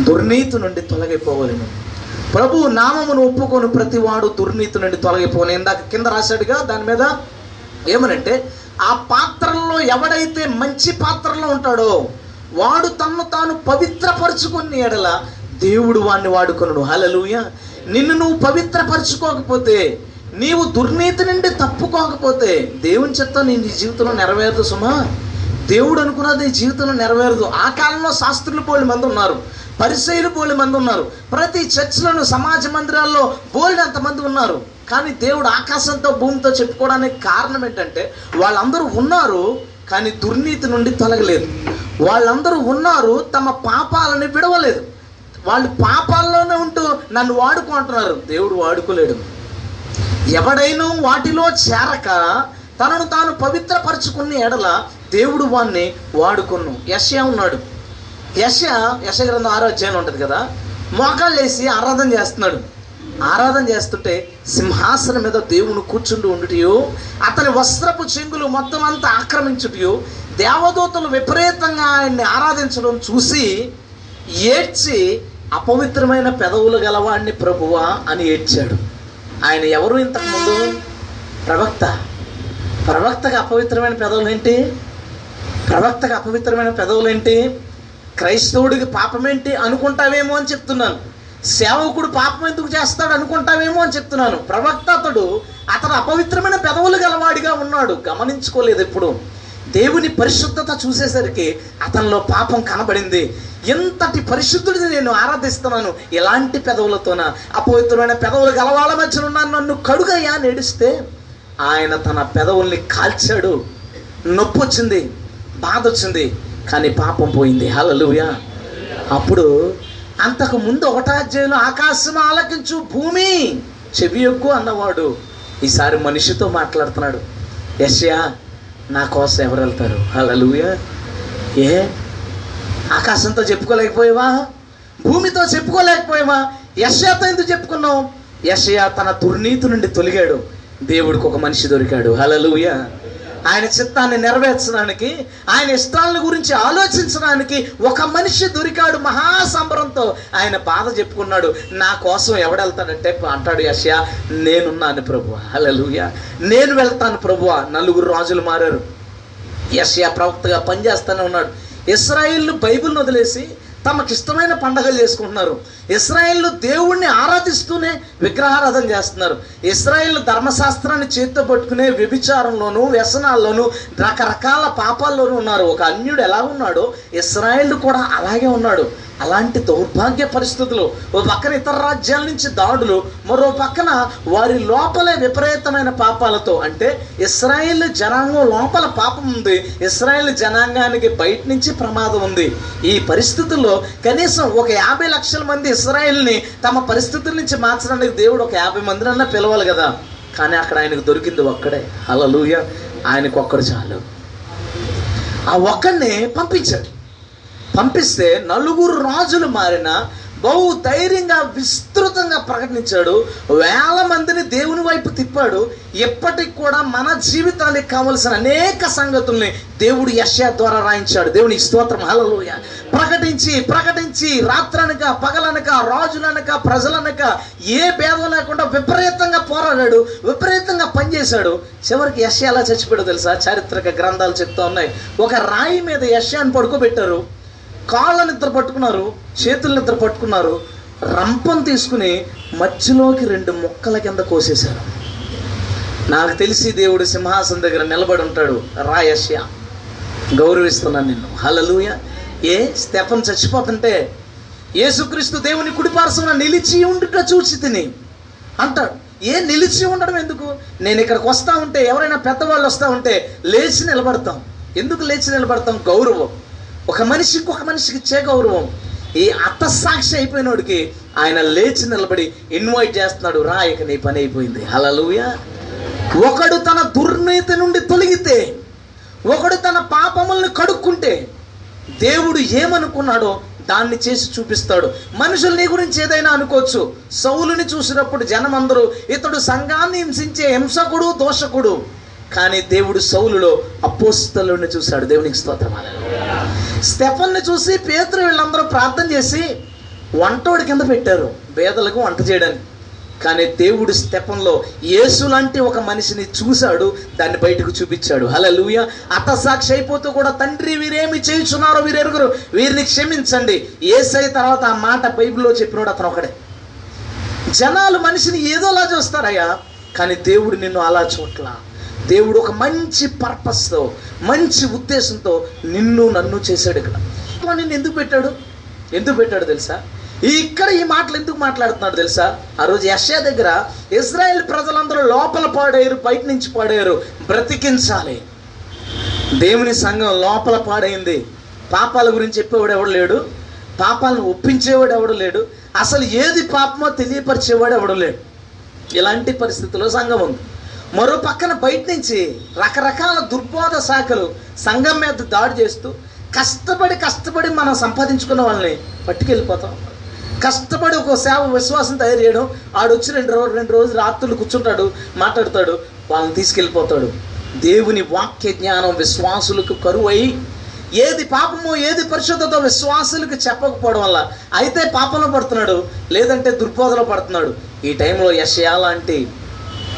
దుర్నీతి నుండి తొలగిపోవలను. ప్రభు నామమును ఒప్పుకోను ప్రతివాడు దుర్నీతి నుండి తొలగిపోను. ఇందాక కింద రాశాడుగా దాని మీద ఏమనంటే ఆ పాత్రల్లో ఎవడైతే మంచి పాత్రలో ఉంటాడో వాడు తన్ను తాను పవిత్రపరుచుకుని ఎడల దేవుడు వాడిని వాడుకొనుడు. హలలుయ నిన్ను నువ్వు పవిత్రపరచుకోకపోతే నీవు దుర్నీతి నుండి తప్పుకోకపోతే దేవుని చెత్త నీ నీ జీవితంలో నెరవేరదు సుమా. దేవుడు అనుకున్నది జీవితంలో నెరవేరదు. ఆ కాలంలో శాస్త్రులు పోలి మంది ఉన్నారు పరిశైలు బోలి మంది ఉన్నారు ప్రతి చర్చ్లోను సమాజ మందిరాల్లో బోల్డ్ అంతమంది ఉన్నారు. కానీ దేవుడు ఆకాశంతో భూమితో చెప్పుకోవడానికి కారణం ఏంటంటే వాళ్ళందరూ ఉన్నారు కానీ దుర్నీతి నుండి తొలగలేదు. వాళ్ళందరూ ఉన్నారు తమ పాపాలని విడవలేదు. వాళ్ళు పాపాల్లోనే ఉంటూ నన్ను వాడుకుంటున్నారు. దేవుడు వాడుకోలేడు. ఎవడైనా వాటిలో చేరక తనను తాను పవిత్రపరచుకున్న ఎడల దేవుడు వాణ్ణి వాడుకున్నాం యశ ఉన్నాడు. యశ యశ గ్రంథం ఉంటుంది కదా? మోకాళ్ళు వేసి ఆరాధన చేస్తున్నాడు. ఆరాధన చేస్తుంటే సింహాసనం మీద దేవుని కూర్చుంటూ ఉండుటయో అతని వస్త్రపు చెంగులు మొత్తం అంతా ఆక్రమించుటయో దేవదూతలు విపరీతంగా ఆయన్ని ఆరాధించడం చూసి ఏడ్చి అపవిత్రమైన పెదవులు గలవాడిని ప్రభువా అని ఏడ్చాడు. ఆయన ఎవరు ఇంతకుముందు ప్రవక్త. ప్రవక్తకు అపవిత్రమైన పెదవులు ఏంటి? ప్రవక్తకు అపవిత్రమైన పెదవులు ఏంటి? క్రైస్తవుడికి పాపమేంటి అనుకుంటావేమో అని చెప్తున్నాను. సేవకుడు పాపం ఎందుకు చేస్తాడు అనుకుంటావేమో అని చెప్తున్నాను. ప్రవక్త అతడు అతను అపవిత్రమైన పెదవులు గలవాడిగా ఉన్నాడు. గమనించుకోలేదు ఎప్పుడు. దేవుని పరిశుద్ధత చూసేసరికి అతనిలో పాపం కనబడింది. ఎంతటి పరిశుద్ధుడిని నేను ఆరాధిస్తున్నాను? ఎలాంటి పెదవులతోన? అపవిత్రమైన పెదవులు గలవాళ్ళ మధ్యన ఉన్నాను. నన్ను కడుగయ్యా నేడిస్తే ఆయన తన పెదవుల్ని కాల్చాడు. నొప్పి వచ్చింది బాధ వచ్చింది కానీ పాపం పోయింది. హలలుయా అప్పుడు అంతకు ముందు ఒకటాధ్యాయులు ఆకాశం ఆలకించు భూమి చెవి ఎక్కువ అన్నవాడు. ఈసారి మనిషితో మాట్లాడుతున్నాడు. యశ్యా నా కోసం ఎవరు వెళ్తారు? హల్లెలూయా ఏ? ఆకాశంతో చెప్పుకోలేకపోయావా? భూమితో చెప్పుకోలేకపోయావా? యశయాత ఎందుకు చెప్పుకున్నావు? యశయా తన దుర్నీతి నుండి తొలిగాడు. దేవుడికి ఒక మనిషి దొరికాడు. హలలుయా ఆయన చిత్తాన్ని నెరవేర్చడానికి ఆయన ఇష్టాలను గురించి ఆలోచించడానికి ఒక మనిషి దొరికాడు మహాసంబరంతో. ఆయన బాధ చెప్పుకున్నాడు నా కోసం ఎవడెళ్తాడంటే అంటాడు యశ్యా నేనున్నాను ప్రభు హలలుయ నేను వెళ్తాను ప్రభు. నలుగురు రాజులు మారారు. యశ్యా ప్రవక్తగా పనిచేస్తూనే ఉన్నాడు. ఇస్రాయిల్ బైబిల్ని వదిలేసి తమకిష్టమైన పండగలు చేసుకుంటున్నారు. ఇస్రాయిల్ దేవుణ్ణి ఆరాధిస్తూనే విగ్రహారాధన చేస్తున్నారు. ఇస్రాయిల్ ధర్మశాస్త్రాన్ని చేతితో పట్టుకునే వ్యభిచారంలోను వ్యసనాల్లోనూ రకరకాల పాపాల్లోనూ ఉన్నారు. ఒక అన్యుడు ఎలా ఉన్నాడో ఇస్రాయిల్ కూడా అలాగే ఉన్నాడు. అలాంటి దౌర్భాగ్య పరిస్థితులు ఓ పక్కన ఇతర రాజ్యాల నుంచి దాడులు మరో పక్కన వారి లోపలే విపరీతమైన పాపాలతో. అంటే ఇస్రాయేల్ జనాంగం లోపల పాపం ఉంది. ఇస్రాయేల్ జనాంగానికి బయట నుంచి ప్రమాదం ఉంది. ఈ పరిస్థితుల్లో కనీసం ఒక యాభై లక్షల మంది ఇస్రాయేల్ని తమ పరిస్థితుల నుంచి మార్చడానికి దేవుడు ఒక యాభై మందినన్నా పిలవాలి కదా. కానీ అక్కడ ఆయనకు దొరికింది ఒక్కడే. అలలుయ ఆయనకు ఒక్కడు చాలు. ఆ ఒక్కడిని పంపించాడు. పంపిస్తే నలుగురు రాజులు మారిన బహు ధైర్యంగా విస్తృతంగా ప్రకటించాడు. వేల మందిని దేవుని వైపు తిప్పాడు. ఎప్పటికి కూడా మన జీవితానికి కావలసిన అనేక సంగతుల్ని దేవుడు యశ్యా ద్వారా రాయించాడు. దేవుని స్తోత్రం. హలలోయ ప్రకటించి ప్రకటించి రాత్రనక పగలనక రాజులనక ప్రజలనక ఏ భేదం లేకుండా విపరీతంగా పోరాడాడు. విపరీతంగా పనిచేశాడు. చివరికి యశ్యా ఎలా చచ్చిపోయాడో తెలుసా? చారిత్రక గ్రంథాలు చెప్తా ఉన్నాయి. ఒక రాయి మీద యశ్యాన్ని పడుకోబెట్టారు. కాళ్ళ నిద్ర పట్టుకున్నారు చేతుల నిద్ర పట్టుకున్నారు రంపం తీసుకుని మధ్యలోకి రెండు ముక్కల కింద కోసేశారు. నాకు తెలిసి దేవుడు సింహాసనం దగ్గర నిలబడి ఉంటాడు. రాయస్య గౌరవిస్తున్నాను నిన్ను. హలలుయ ఏ స్టెఫన్ చచ్చిపోతుంటే యేసుక్రీస్తు దేవుని కుడిపార్శ్వన నిలిచి ఉండుట చూసి తిని. అంటాడు ఏ నిలిచి ఉండడం ఎందుకు? నేను ఇక్కడికి వస్తా ఉంటే ఎవరైనా పెద్దవాళ్ళు వస్తూ ఉంటే లేచి నిలబడతాం. ఎందుకు లేచి నిలబడతాం? గౌరవం. ఒక మనిషి ఇంకొక మనిషికి ఇచ్చే గౌరవం. ఈ అత్తసాక్షి అయిపోయినోడికి ఆయన లేచి నిలబడి ఇన్వైట్ చేస్తున్నాడు రా ఇక నీ పని అయిపోయింది. హలలుయ ఒకడు తన దుర్నీతి నుండి తొలగితే ఒకడు తన పాపములను కడుక్కుంటే దేవుడు ఏమనుకున్నాడో దాన్ని చేసి చూపిస్తాడు. మనుషులు నీ గురించి ఏదైనా అనుకోవచ్చు. సౌలుని చూసినప్పుడు జనమందరూ ఇతడు సంఘాన్ని హింసించే హింసకుడు దోషకుడు. కానీ దేవుడు సౌలులో అపోస్తలుని చూశాడు. దేవునికి స్తోత్రమాల స్టెఫన్ని చూసి పేతురు వీళ్ళందరూ ప్రార్థన చేసి వంటోడి కింద పెట్టారు. పేదలకు వంట చేయడానికి. కానీ దేవుడు స్టెపంలో యేసు లాంటి ఒక మనిషిని చూశాడు. దాన్ని బయటకు చూపించాడు. అలా లూయ అత సాక్షి అయిపోతూ కూడా తండ్రి వీరేమి చేయుచున్నారో వీరెరుగురు. వీరిని క్షమించండి. ఏసై తర్వాత ఆ మాట బైబిల్లో చెప్పినోడు అతను ఒకడే. జనాలు మనిషిని ఏదోలా చూస్తారయ్యా కానీ దేవుడు నిన్ను అలా చూట్లా దేవుడు ఒక మంచి పర్పస్తో మంచి ఉద్దేశంతో నిన్ను నన్ను చేశాడు ఇక్కడ. నిన్ను ఎందుకు పెట్టాడు? ఎందుకు పెట్టాడు తెలుసా? ఈ ఇక్కడ ఈ మాటలు ఎందుకు మాట్లాడుతున్నాడు తెలుసా? ఆ రోజు యశ్యా దగ్గర ఇజ్రాయెల్ ప్రజలందరూ లోపల పాడేరు బయట నుంచి పాడేరు బ్రతికించాలి. దేవుని సంఘం లోపల పాడైంది. పాపాల గురించి చెప్పేవాడు ఎవడు లేడు? పాపాలను ఒప్పించేవాడు ఎవడు లేడు? అసలు ఏది పాపమో తెలియపరిచేవాడు ఎవడు లేడు? ఇలాంటి పరిస్థితుల్లో సంఘం ఉంది. మరో పక్కన బయట నుంచి రకరకాల దుర్బోధ శాఖలు సంఘం మీద దాడి చేస్తూ కష్టపడి కష్టపడి మనం సంపాదించుకున్న వాళ్ళని పట్టుకెళ్ళిపోతాం. కష్టపడి ఒక సేవ విశ్వాసం తయారు చేయడం ఆడొచ్చి రెండు రోజు రెండు రోజులు రాత్రులు కూర్చుంటాడు మాట్లాడతాడు వాళ్ళని తీసుకెళ్ళిపోతాడు. దేవుని వాక్య జ్ఞానం విశ్వాసులకు కరువై ఏది పాపమో ఏది పరిశుద్ధతో విశ్వాసులకు చెప్పకపోవడం వల్ల అయితే పాపంలో పడుతున్నాడు లేదంటే దుర్బోధలో పడుతున్నాడు. ఈ టైంలో యశయా లాంటి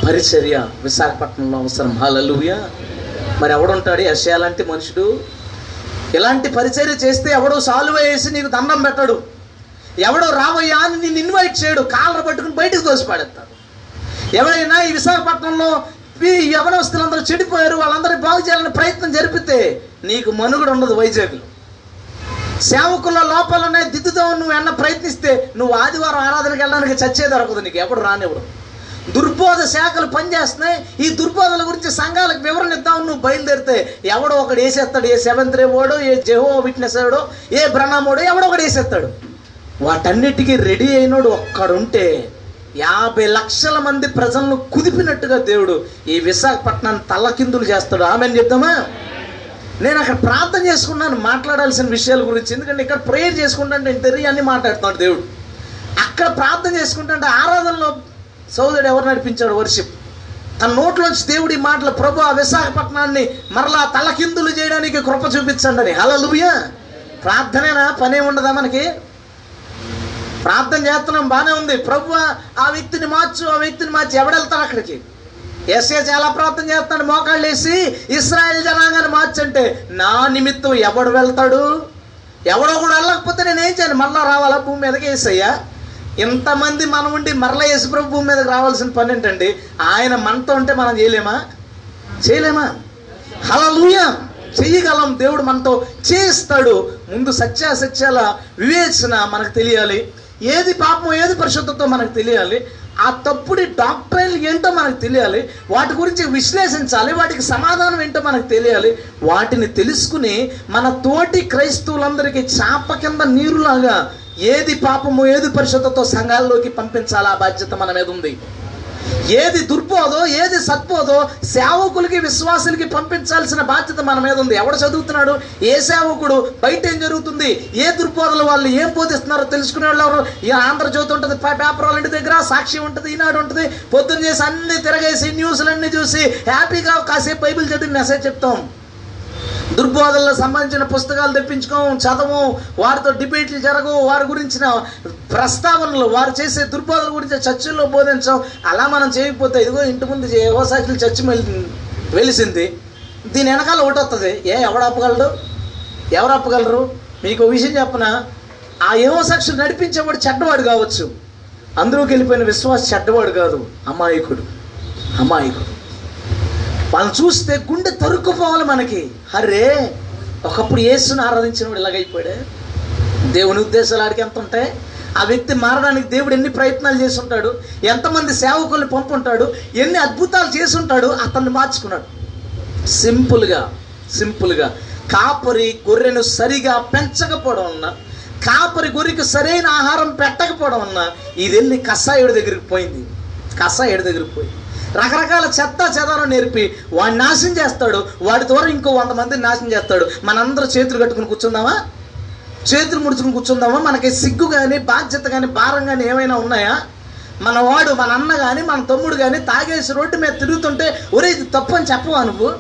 పరిచర్య విశాఖపట్నంలో అవసరం. హలలుయ మరి ఎవడుంటాడు? యశయా లాంటి మనుషుడు. ఇలాంటి పరిచర్య చేస్తే ఎవడో సాల్వ వేసి నీకు దండం పెట్టడు. ఎవడో రావయ్యా అని నిన్ను ఇన్వైట్ చేయడు. కాళ్ళ పట్టుకుని బయటకు తోసిపాడేస్తాడు. ఎవరైనా ఈ విశాఖపట్నంలో ఈ యవనస్తులందరూ చెడిపోయారు వాళ్ళందరూ బాగు చేయాలని ప్రయత్నం జరిపితే నీకు మనుగడ ఉండదు వైజాగ్లో. సేవకుల లోపలనే దిద్దుదాం నువ్వు ఎన్న ప్రయత్నిస్తే నువ్వు ఆదివారం ఆరాధనకి వెళ్ళడానికి చచ్చే దొరకదు నీకు. ఎప్పుడు రానివ్వడం. దుర్బోధ శాఖలు పనిచేస్తున్నాయి. ఈ దుర్బోధల గురించి సంఘాలకు వివరణ ఇద్దాం నువ్వు బయలుదేరితే ఎవడో ఒకడు వేసేస్తాడు ఏ సెవెంత్ రే ఓడో ఏ జెహో విట్నెస్ ఏడో ఏ బ్రహ్మోడో ఎవడో ఒకడు వేసేస్తాడు వాటన్నిటికీ రెడీ అయినోడు ఒక్కడుంటే యాభై లక్షల మంది ప్రజలను కుదిపినట్టుగా దేవుడు ఈ విశాఖపట్నాన్ని తల్లకిందులు చేస్తాడు. ఆమెను చెప్తామా నేను అక్కడ ప్రార్థన చేసుకున్నాను మాట్లాడాల్సిన విషయాల గురించి. ఎందుకంటే ఇక్కడ ప్రేయర్ చేసుకుంటుంటే నేను తెలియ అన్ని మాట్లాడుతున్నాడు దేవుడు. అక్కడ ప్రార్థన చేసుకుంటుంటే ఆరాధనలో సోదరుడు ఎవరు నడిపించాడు వర్షిప్ తన నోట్లోంచి దేవుడి మాటలు ప్రభు ఆ విశాఖపట్నాన్ని మరలా తలకిందులు చేయడానికి కృప చూపించండి అని. హలలుయా ప్రార్థనేనా? పనే ఉండదా మనకి? ప్రార్థన చేస్తున్నాం బాగానే ఉంది. ప్రభు ఆ వ్యక్తిని మార్చు ఆ వ్యక్తిని మార్చి. ఎవడెళ్తాడు అక్కడికి? ఎస్ఏ చాలా ప్రార్థన చేస్తాడు మోకాళ్ళు వేసి ఇస్రాయేల్ జనాంగాన్ని మార్చంటే నా నిమిత్తం ఎవడు వెళ్తాడు? ఎవడో కూడా వెళ్ళకపోతే నేను ఏం చేయను మళ్ళా రావాలా? భూమి మీదకి వేసయ్యా ఇంతమంది మనం ఉండి మరలా యేసుప్రభు భూమి మీదకి రావాల్సిన పని ఏంటండి? ఆయన మనతో ఉంటే మనం చేయలేమా? చేయలేమా? హలలుయా చేయగలం దేవుడు మనతో చేస్తాడు. ముందు సత్యాసత్యాల వివేచన మనకు తెలియాలి. ఏది పాపం ఏది పరిశుద్ధతో మనకు తెలియాలి. ఆ తప్పుడి డాక్టరైన్లు ఏంటో మనకు తెలియాలి. వాటి గురించి విశ్లేషించాలి. వాటికి సమాధానం ఏంటో మనకు తెలియాలి. వాటిని తెలుసుకుని మన తోటి క్రైస్తవులందరికీ చాప కింద నీరులాగా ఏది పాపము ఏది పరిశుద్ధతో సంఘాల్లోకి పంపించాలా బాధ్యత మన మీద ఉంది. ఏది దుర్బోధో ఏది సత్బోధో సేవకులకి విశ్వాసులకి పంపించాల్సిన బాధ్యత మన మీద ఉంది. ఎవడు చదువుతున్నాడు? ఏ సేవకుడు? బయట ఏం జరుగుతుంది? ఏ దుర్బోధలు వాళ్ళు ఏం బోధిస్తున్నారో తెలుసుకునే వాళ్ళు ఎవరు? ఈ ఆంధ్రజ్యోతి ఉంటుంది పేపర్ వాళ్ళ దగ్గర సాక్షి ఉంటుంది ఈనాడు ఉంటుంది. పొద్దున్న చేసి అన్ని తిరగేసి న్యూస్లన్నీ చూసి హ్యాపీగా కాసేపు బైబిల్ చదివి మెసేజ్ చెప్తాం. దుర్బోధనలకు సంబంధించిన పుస్తకాలు తెప్పించుకోము చదవం వారితో డిబేట్లు జరగవు వారి గురించిన ప్రస్తావనలు వారు చేసే దుర్బోధన గురించి చర్చిల్లో బోధించం అలా మనం చేయకపోతే ఇదిగో ఇంటి ముందు ఏవో చర్చి వెలిసింది. దీని వెనకాల ఒకటి వస్తుంది ఏ ఎవడు ఆపగలడు? ఎవరు ఆపగలరు? మీకు విషయం చెప్పిన? ఆ ఏవో సాక్షులు నడిపించేవాడు చెడ్డవాడు కావచ్చు. అందరూ వెళ్ళిపోయిన విశ్వాస చెడ్డవాడు కాదు. అమాయకుడు. అమాయకుడు. వాళ్ళు చూస్తే గుండె తరుక్కుపోవాలి మనకి. అరే ఒకప్పుడు యేసుని ఆరాధించినవాడు ఇలాగైపోయాడే దేవుని ఉద్దేశాలు ఆడికి ఎంత ఉంటాయి? ఆ వ్యక్తి మారడానికి దేవుడు ఎన్ని ప్రయత్నాలు చేసి ఉంటాడు ఎంతమంది సేవకుల్ని పంపుంటాడు? ఎన్ని అద్భుతాలు చేసి అతన్ని మార్చుకున్నాడు. సింపుల్గా సింపుల్గా కాపరి గొర్రెను సరిగా పెంచకపోవడం వలన కాపరి గొర్రెకి సరైన ఆహారం పెట్టకపోవడం వలన ఇది వెళ్ళి కషాయుడి దగ్గరికి పోయింది. కషాయుడి దగ్గరికి పోయింది. రకరకాల చెత్త చెదారం నేర్పి వాడిని నాశనం చేస్తాడు. వాడి ద్వారా ఇంకో వంద మందిని నాశనం చేస్తాడు. మనందరూ చేతులు కట్టుకుని కూర్చుందామా? చేతులు ముడుచుకుని కూర్చుందామా? మనకి సిగ్గు కానీ బాధ్యత కానీ భారం కానీ ఏమైనా ఉన్నాయా? మన వాడు మన అన్న కానీ మన తమ్ముడు కానీ తాగేసి రోడ్డు మీద తిరుగుతుంటే ఒరే ఇది తప్పు అని చెప్పవా నువ్వు?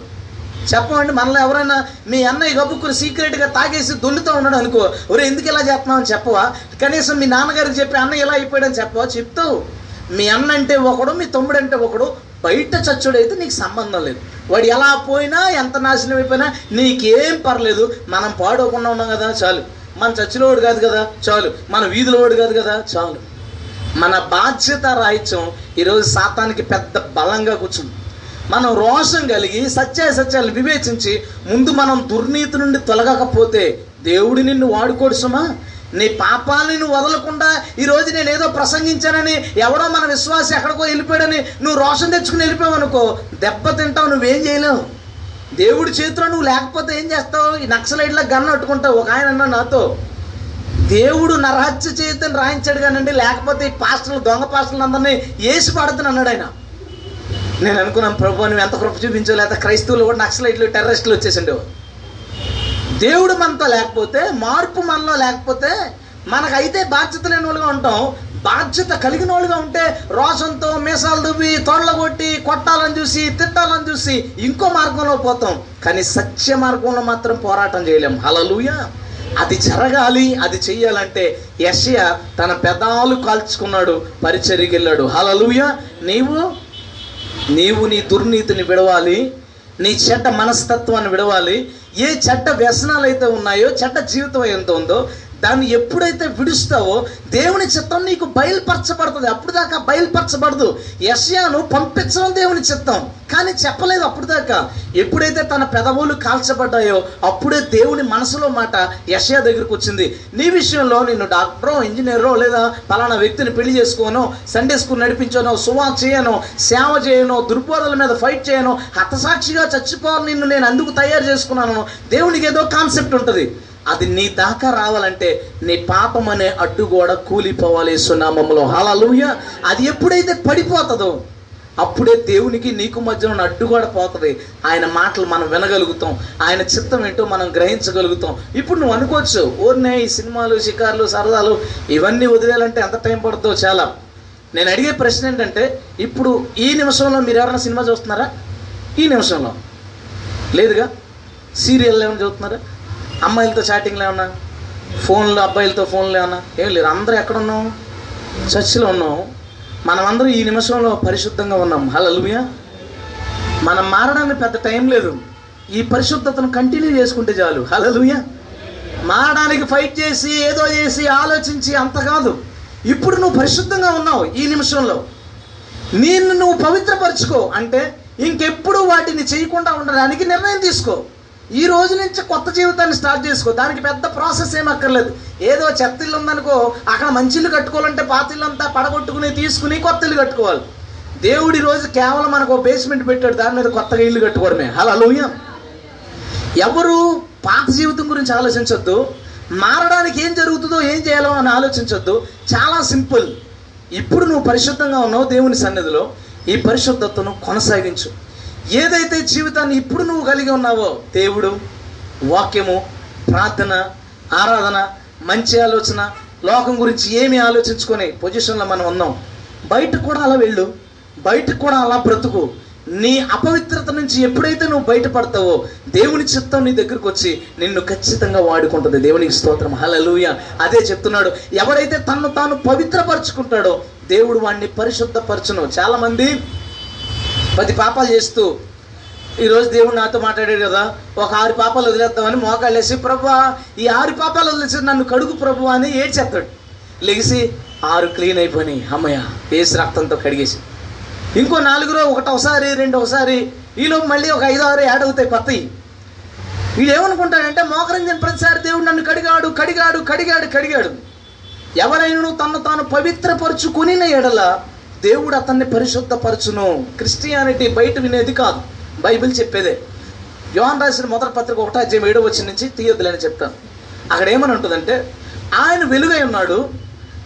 చెప్పమండి మనలో ఎవరైనా మీ అన్నయ్య గబ్బుకుని సీక్రెట్గా తాగేసి దొల్లుతూ ఉన్నాడు అనుకో ఒరే ఎందుకు ఇలా చేస్తున్నావు అని చెప్పవా? కనీసం మీ నాన్నగారికి చెప్పి అన్నయ్య ఇలా అయిపోయాడని చెప్పవా? చెప్తావు. మీ అన్న అంటే ఒకడు మీ తమ్ముడు అంటే ఒకడు బయట చచ్చుడైతే నీకు సంబంధం లేదు. వాడు ఎలా పోయినా ఎంత నాశనం అయిపోయినా నీకేం పర్లేదు. మనం పాడవకుండా ఉన్నాం కదా చాలు. మన చచ్చిలోడు కాదు కదా చాలు. మన వీధిలోడు కాదు కదా చాలు. మన బాధ్యత రాహిత్యం ఈరోజు శాతానికి పెద్ద బలంగా కూర్చుంది. మనం రోషం కలిగి సత్యాసత్యాలు వివేచించి ముందు మనం దుర్నీతి నుండి తొలగకపోతే దేవుడు నిన్ను వాడుకోడు సుమా. నీ పాపాలని నువ్వు వదలకుండా ఈరోజు నేను ఏదో ప్రసంగించానని ఎవడో మన విశ్వాసం ఎక్కడికో వెళ్ళిపోయాడని నువ్వు రోషం తెచ్చుకుని వెళ్ళిపోయావనుకో దెబ్బ తింటావు నువ్వేం చేయలేవు. దేవుడి చేతిలో నువ్వు లేకపోతే ఏం చేస్తావు? ఈ నక్సలైట్లో గన్ను అట్టుకుంటావు ఒక ఆయన అన్నా నాతో. దేవుడు నరహత్య చేతిని రాయించాడు కానండి లేకపోతే ఈ పాస్టర్లు దొంగ పాస్టర్లు అందరినీ వేసి పడుతుంది అన్నాడు ఆయన. నేను అనుకున్నాను ప్రభు నువ్వు ఎంత కృప చూపించో లేకపోతే క్రైస్తవులు కూడా నక్సలైట్లు టెర్రరిస్టులు వచ్చేసిండు దేవుడు మనతో లేకపోతే మార్పు మనలో లేకపోతే మనకైతే బాధ్యత లేని వాళ్ళుగా ఉంటాం. బాధ్యత కలిగిన వాళ్ళుగా ఉంటే రోషంతో మీసాలు దువ్వి తోళ్ళ కొట్టి కొట్టాలని చూసి తిట్టాలని చూసి ఇంకో మార్గంలో పోతాం. కానీ సత్య మార్గంలో మాత్రం పోరాటం చేయలేం. హలలుయ అది జరగాలి అది చెయ్యాలంటే యషయ తన పెదాలు కాల్చుకున్నాడు పరిచర్యకి వెళ్ళాడు. హలలుయ నీవు నీవు నీ దుర్నీతిని విడవాలి నీ చెడ్డ మనస్తత్వాన్ని విడవాలి ఏ చెడ్డ వ్యసనాలు అయితే ఉన్నాయో చెడ్డ జీవితం ఎంత ఉందో దాన్ని ఎప్పుడైతే విడుస్తావో దేవుని చిత్తం నీకు బయలుపరచబడుతుంది. అప్పుడు దాకా బయలుపరచబడదు. యశ్యాను పంపించడం దేవుని చిత్తం. కానీ చెప్పలేదు అప్పుడు దాకా ఎప్పుడైతే తన పెదవులు కాల్చబడ్డాయో అప్పుడే దేవుని మనసులో మాట యశయా దగ్గరికి వచ్చింది. నీ విషయంలో నిన్ను డాక్టరో ఇంజనీరో లేదా పలానా వ్యక్తిని పెళ్ళి చేసుకోనో సండే స్కూల్ నడిపించానో సువా చేయనో సేవ చేయనో దుర్బోధల మీద ఫైట్ చేయనో హతసాక్షిగా చచ్చిపోవాలి నిన్ను నేను అందుకు తయారు చేసుకున్నాను. దేవునికి ఏదో కాన్సెప్ట్ ఉంటుంది. అది నీ దాకా రావాలంటే నీ పాపం అనే అడ్డుగోడ కూలిపోవాలి సునామంలో హలలుయ అది ఎప్పుడైతే పడిపోతుందో అప్పుడే దేవునికి నీకు మధ్య ఉన్న అడ్డుగోడ పోతుంది. ఆయన మాటలు మనం వినగలుగుతాం. ఆయన చిత్తం ఏంటో మనం గ్రహించగలుగుతాం. ఇప్పుడు నువ్వు అనుకోవచ్చు ఓర్నే ఈ సినిమాలు షికార్లు సరదాలు ఇవన్నీ వదిలేయాలంటే ఎంత టైం పడుతుందో చాలా. నేను అడిగే ప్రశ్న ఏంటంటే ఇప్పుడు ఈ నిమిషంలో మీరు ఎవరైనా సినిమా చూస్తున్నారా? ఈ నిమిషంలో. లేదుగా? సీరియల్ ఏమైనా చూస్తున్నారా? అమ్మాయిలతో చాటింగ్లు ఏమన్నా? ఫోన్లు అబ్బాయిలతో ఫోన్లు ఏమన్నా? ఏం లేదు అందరూ ఎక్కడ ఉన్నాం చర్చిలో ఉన్నాం మనమందరం ఈ నిమిషంలో పరిశుద్ధంగా ఉన్నాం. హలలుయా మనం మారడానికి పెద్ద టైం లేదు. ఈ పరిశుద్ధతను కంటిన్యూ చేసుకుంటే చాలు. హలలుయా మారడానికి ఫైట్ చేసి ఏదో చేసి ఆలోచించి అంత కాదు. ఇప్పుడు నువ్వు పరిశుద్ధంగా ఉన్నావు ఈ నిమిషంలో. నిన్ను నువ్వు పవిత్రపరచుకో. అంటే ఇంకెప్పుడు వాటిని చేయకుండా ఉండడానికి నిర్ణయం తీసుకో. ఈ రోజు నుంచి కొత్త జీవితాన్ని స్టార్ట్ చేసుకో. దానికి పెద్ద ప్రాసెస్ ఏం అక్కర్లేదు. ఏదో చెత్త ఇల్లు ఉందనుకో అక్కడ మంచి ఇల్లు కట్టుకోవాలంటే పాత ఇల్లు అంతా పడగొట్టుకుని తీసుకుని కొత్త ఇల్లు కట్టుకోవాలి. దేవుడి రోజు కేవలం మనకు బేస్మెంట్ పెట్టాడు. దాని మీద కొత్తగా ఇల్లు కట్టుకోవడమే. హలో ఎవరు పాత జీవితం గురించి ఆలోచించొద్దు. మారడానికి ఏం జరుగుతుందో ఏం చేయాలో అని ఆలోచించొద్దు. చాలా సింపుల్. ఇప్పుడు నువ్వు పరిశుద్ధంగా ఉన్నావు దేవుని సన్నిధిలో. ఈ పరిశుద్ధతను కొనసాగించు. ఏదైతే జీవితాన్ని ఇప్పుడు నువ్వు కలిగి ఉన్నావో దేవుడు వాక్యము ప్రార్థన ఆరాధన మంచి ఆలోచన లోకం గురించి ఏమి ఆలోచించుకొని పొజిషన్లో మనం ఉన్నాం. బయటకు కూడా అలా వెళ్ళు. బయటకు కూడా అలా బ్రతుకు. నీ అపవిత్రత నుంచి ఎప్పుడైతే నువ్వు బయటపడతావో దేవుని చిత్తం నీ దగ్గరకు వచ్చి నిన్ను ఖచ్చితంగా వాడుకుంటుంది. దేవునికి స్తోత్రం. హలలుయ అదే చెప్తున్నాడు. ఎవరైతే తను తాను పవిత్రపరచుకుంటాడో దేవుడు వాడిని పరిశుద్ధపరచును. చాలామంది పది పాపాలు చేస్తూ ఈరోజు దేవుడు నాతో మాట్లాడాడు కదా ఒక ఆరు పాపాలు వదిలేద్దామని మోకాళ్ళేసి ప్రభా ఈ ఆరు పాపాలు వదిలేసి నన్ను కడుగు ప్రభు అని ఏడ్చేస్తాడు లెగిసి ఆరు క్లీన్ అయిపోయినాయి అమ్మయ్య వేసి రక్తంతో కడిగేసి. ఇంకో నాలుగులో ఒకటోసారి రెండోసారి ఈలో మళ్ళీ ఒక ఐదో ఆరు యాడ్ అవుతాయి కొత్తవి వీడు ఏమనుకుంటాడంటే మోకరంజన్ ప్రతిసారి దేవుడు నన్ను కడిగాడు కడిగాడు కడిగాడు కడిగాడు. ఎవరైనా తను తాను పవిత్రపరుచుకుని ఎడల దేవుడు అతన్ని పరిశుద్ధపరచును. క్రిస్టియానిటీ బయట వినేది కాదు. బైబిల్ చెప్పేదే. యోహన్ రాసిన మొదటి పత్రిక ఒకటో అధ్యాయం ఏడో వచ్చిన నుంచి తీయొద్దులని చెప్తాను. అక్కడ ఏమని ఉంటుందంటే ఆయన వెలుగై ఉన్నాడు.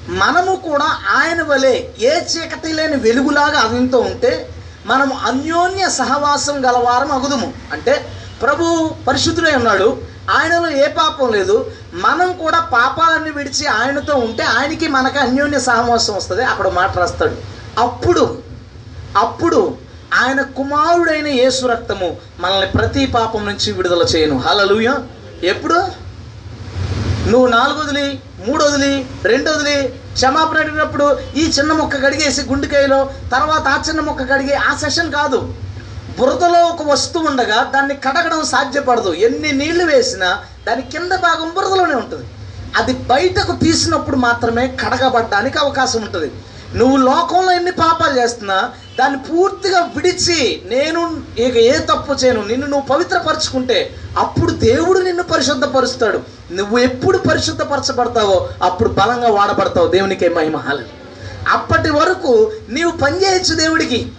మనము కూడా ఆయన వలె ఏ చీకటి లేని వెలుగులాగా అతనితో ఉంటే మనము అన్యోన్య సహవాసం గలవారం అగుదుము. అంటే ప్రభు పరిశుద్ధుడై ఉన్నాడు. ఆయనలో ఏ పాపం లేదు. మనం కూడా పాపాలన్నీ విడిచి ఆయనతో ఉంటే ఆయనకి మనకి అన్యోన్య సహవాసం వస్తుంది. అక్కడ మాట రాస్తాడు. అప్పుడు అప్పుడు ఆయన కుమారుడైన యేసు రక్తము మనల్ని ప్రతి పాపం నుంచి విడుదల చేయను. హలలుయ ఎప్పుడు? నువ్వు నాలుగు వదిలి మూడు వదిలి రెండు వదిలి క్షమాపణ అడిగినప్పుడు ఈ చిన్న మొక్క కడిగేసి గుండెకాయలో తర్వాత ఆ చిన్న మొక్క కడిగే ఆ సెషన్ కాదు. బురదలో ఒక వస్తువు ఉండగా దాన్ని కడగడం సాధ్యపడదు. ఎన్ని నీళ్ళు వేసినా దాని కింద భాగం బురదలోనే ఉంటుంది. అది బయటకు తీసినప్పుడు మాత్రమే కడగబడ్డానికి అవకాశం ఉంటుంది. నువ్వు లోకంలో ఎన్ని పాపాలు చేస్తున్నా దాన్ని పూర్తిగా విడిచి నేను ఇక ఏ తప్పు చేయను నిన్ను నువ్వు పవిత్రపరచుకుంటే అప్పుడు దేవుడు నిన్ను పరిశుద్ధపరుస్తాడు. నువ్వు ఎప్పుడు పరిశుద్ధపరచబడతావో అప్పుడు బలంగా వాడబడతావు. దేవునికి మహిమహాలు అప్పటి వరకు నీవు పనిచేయచ్చు దేవుడికి.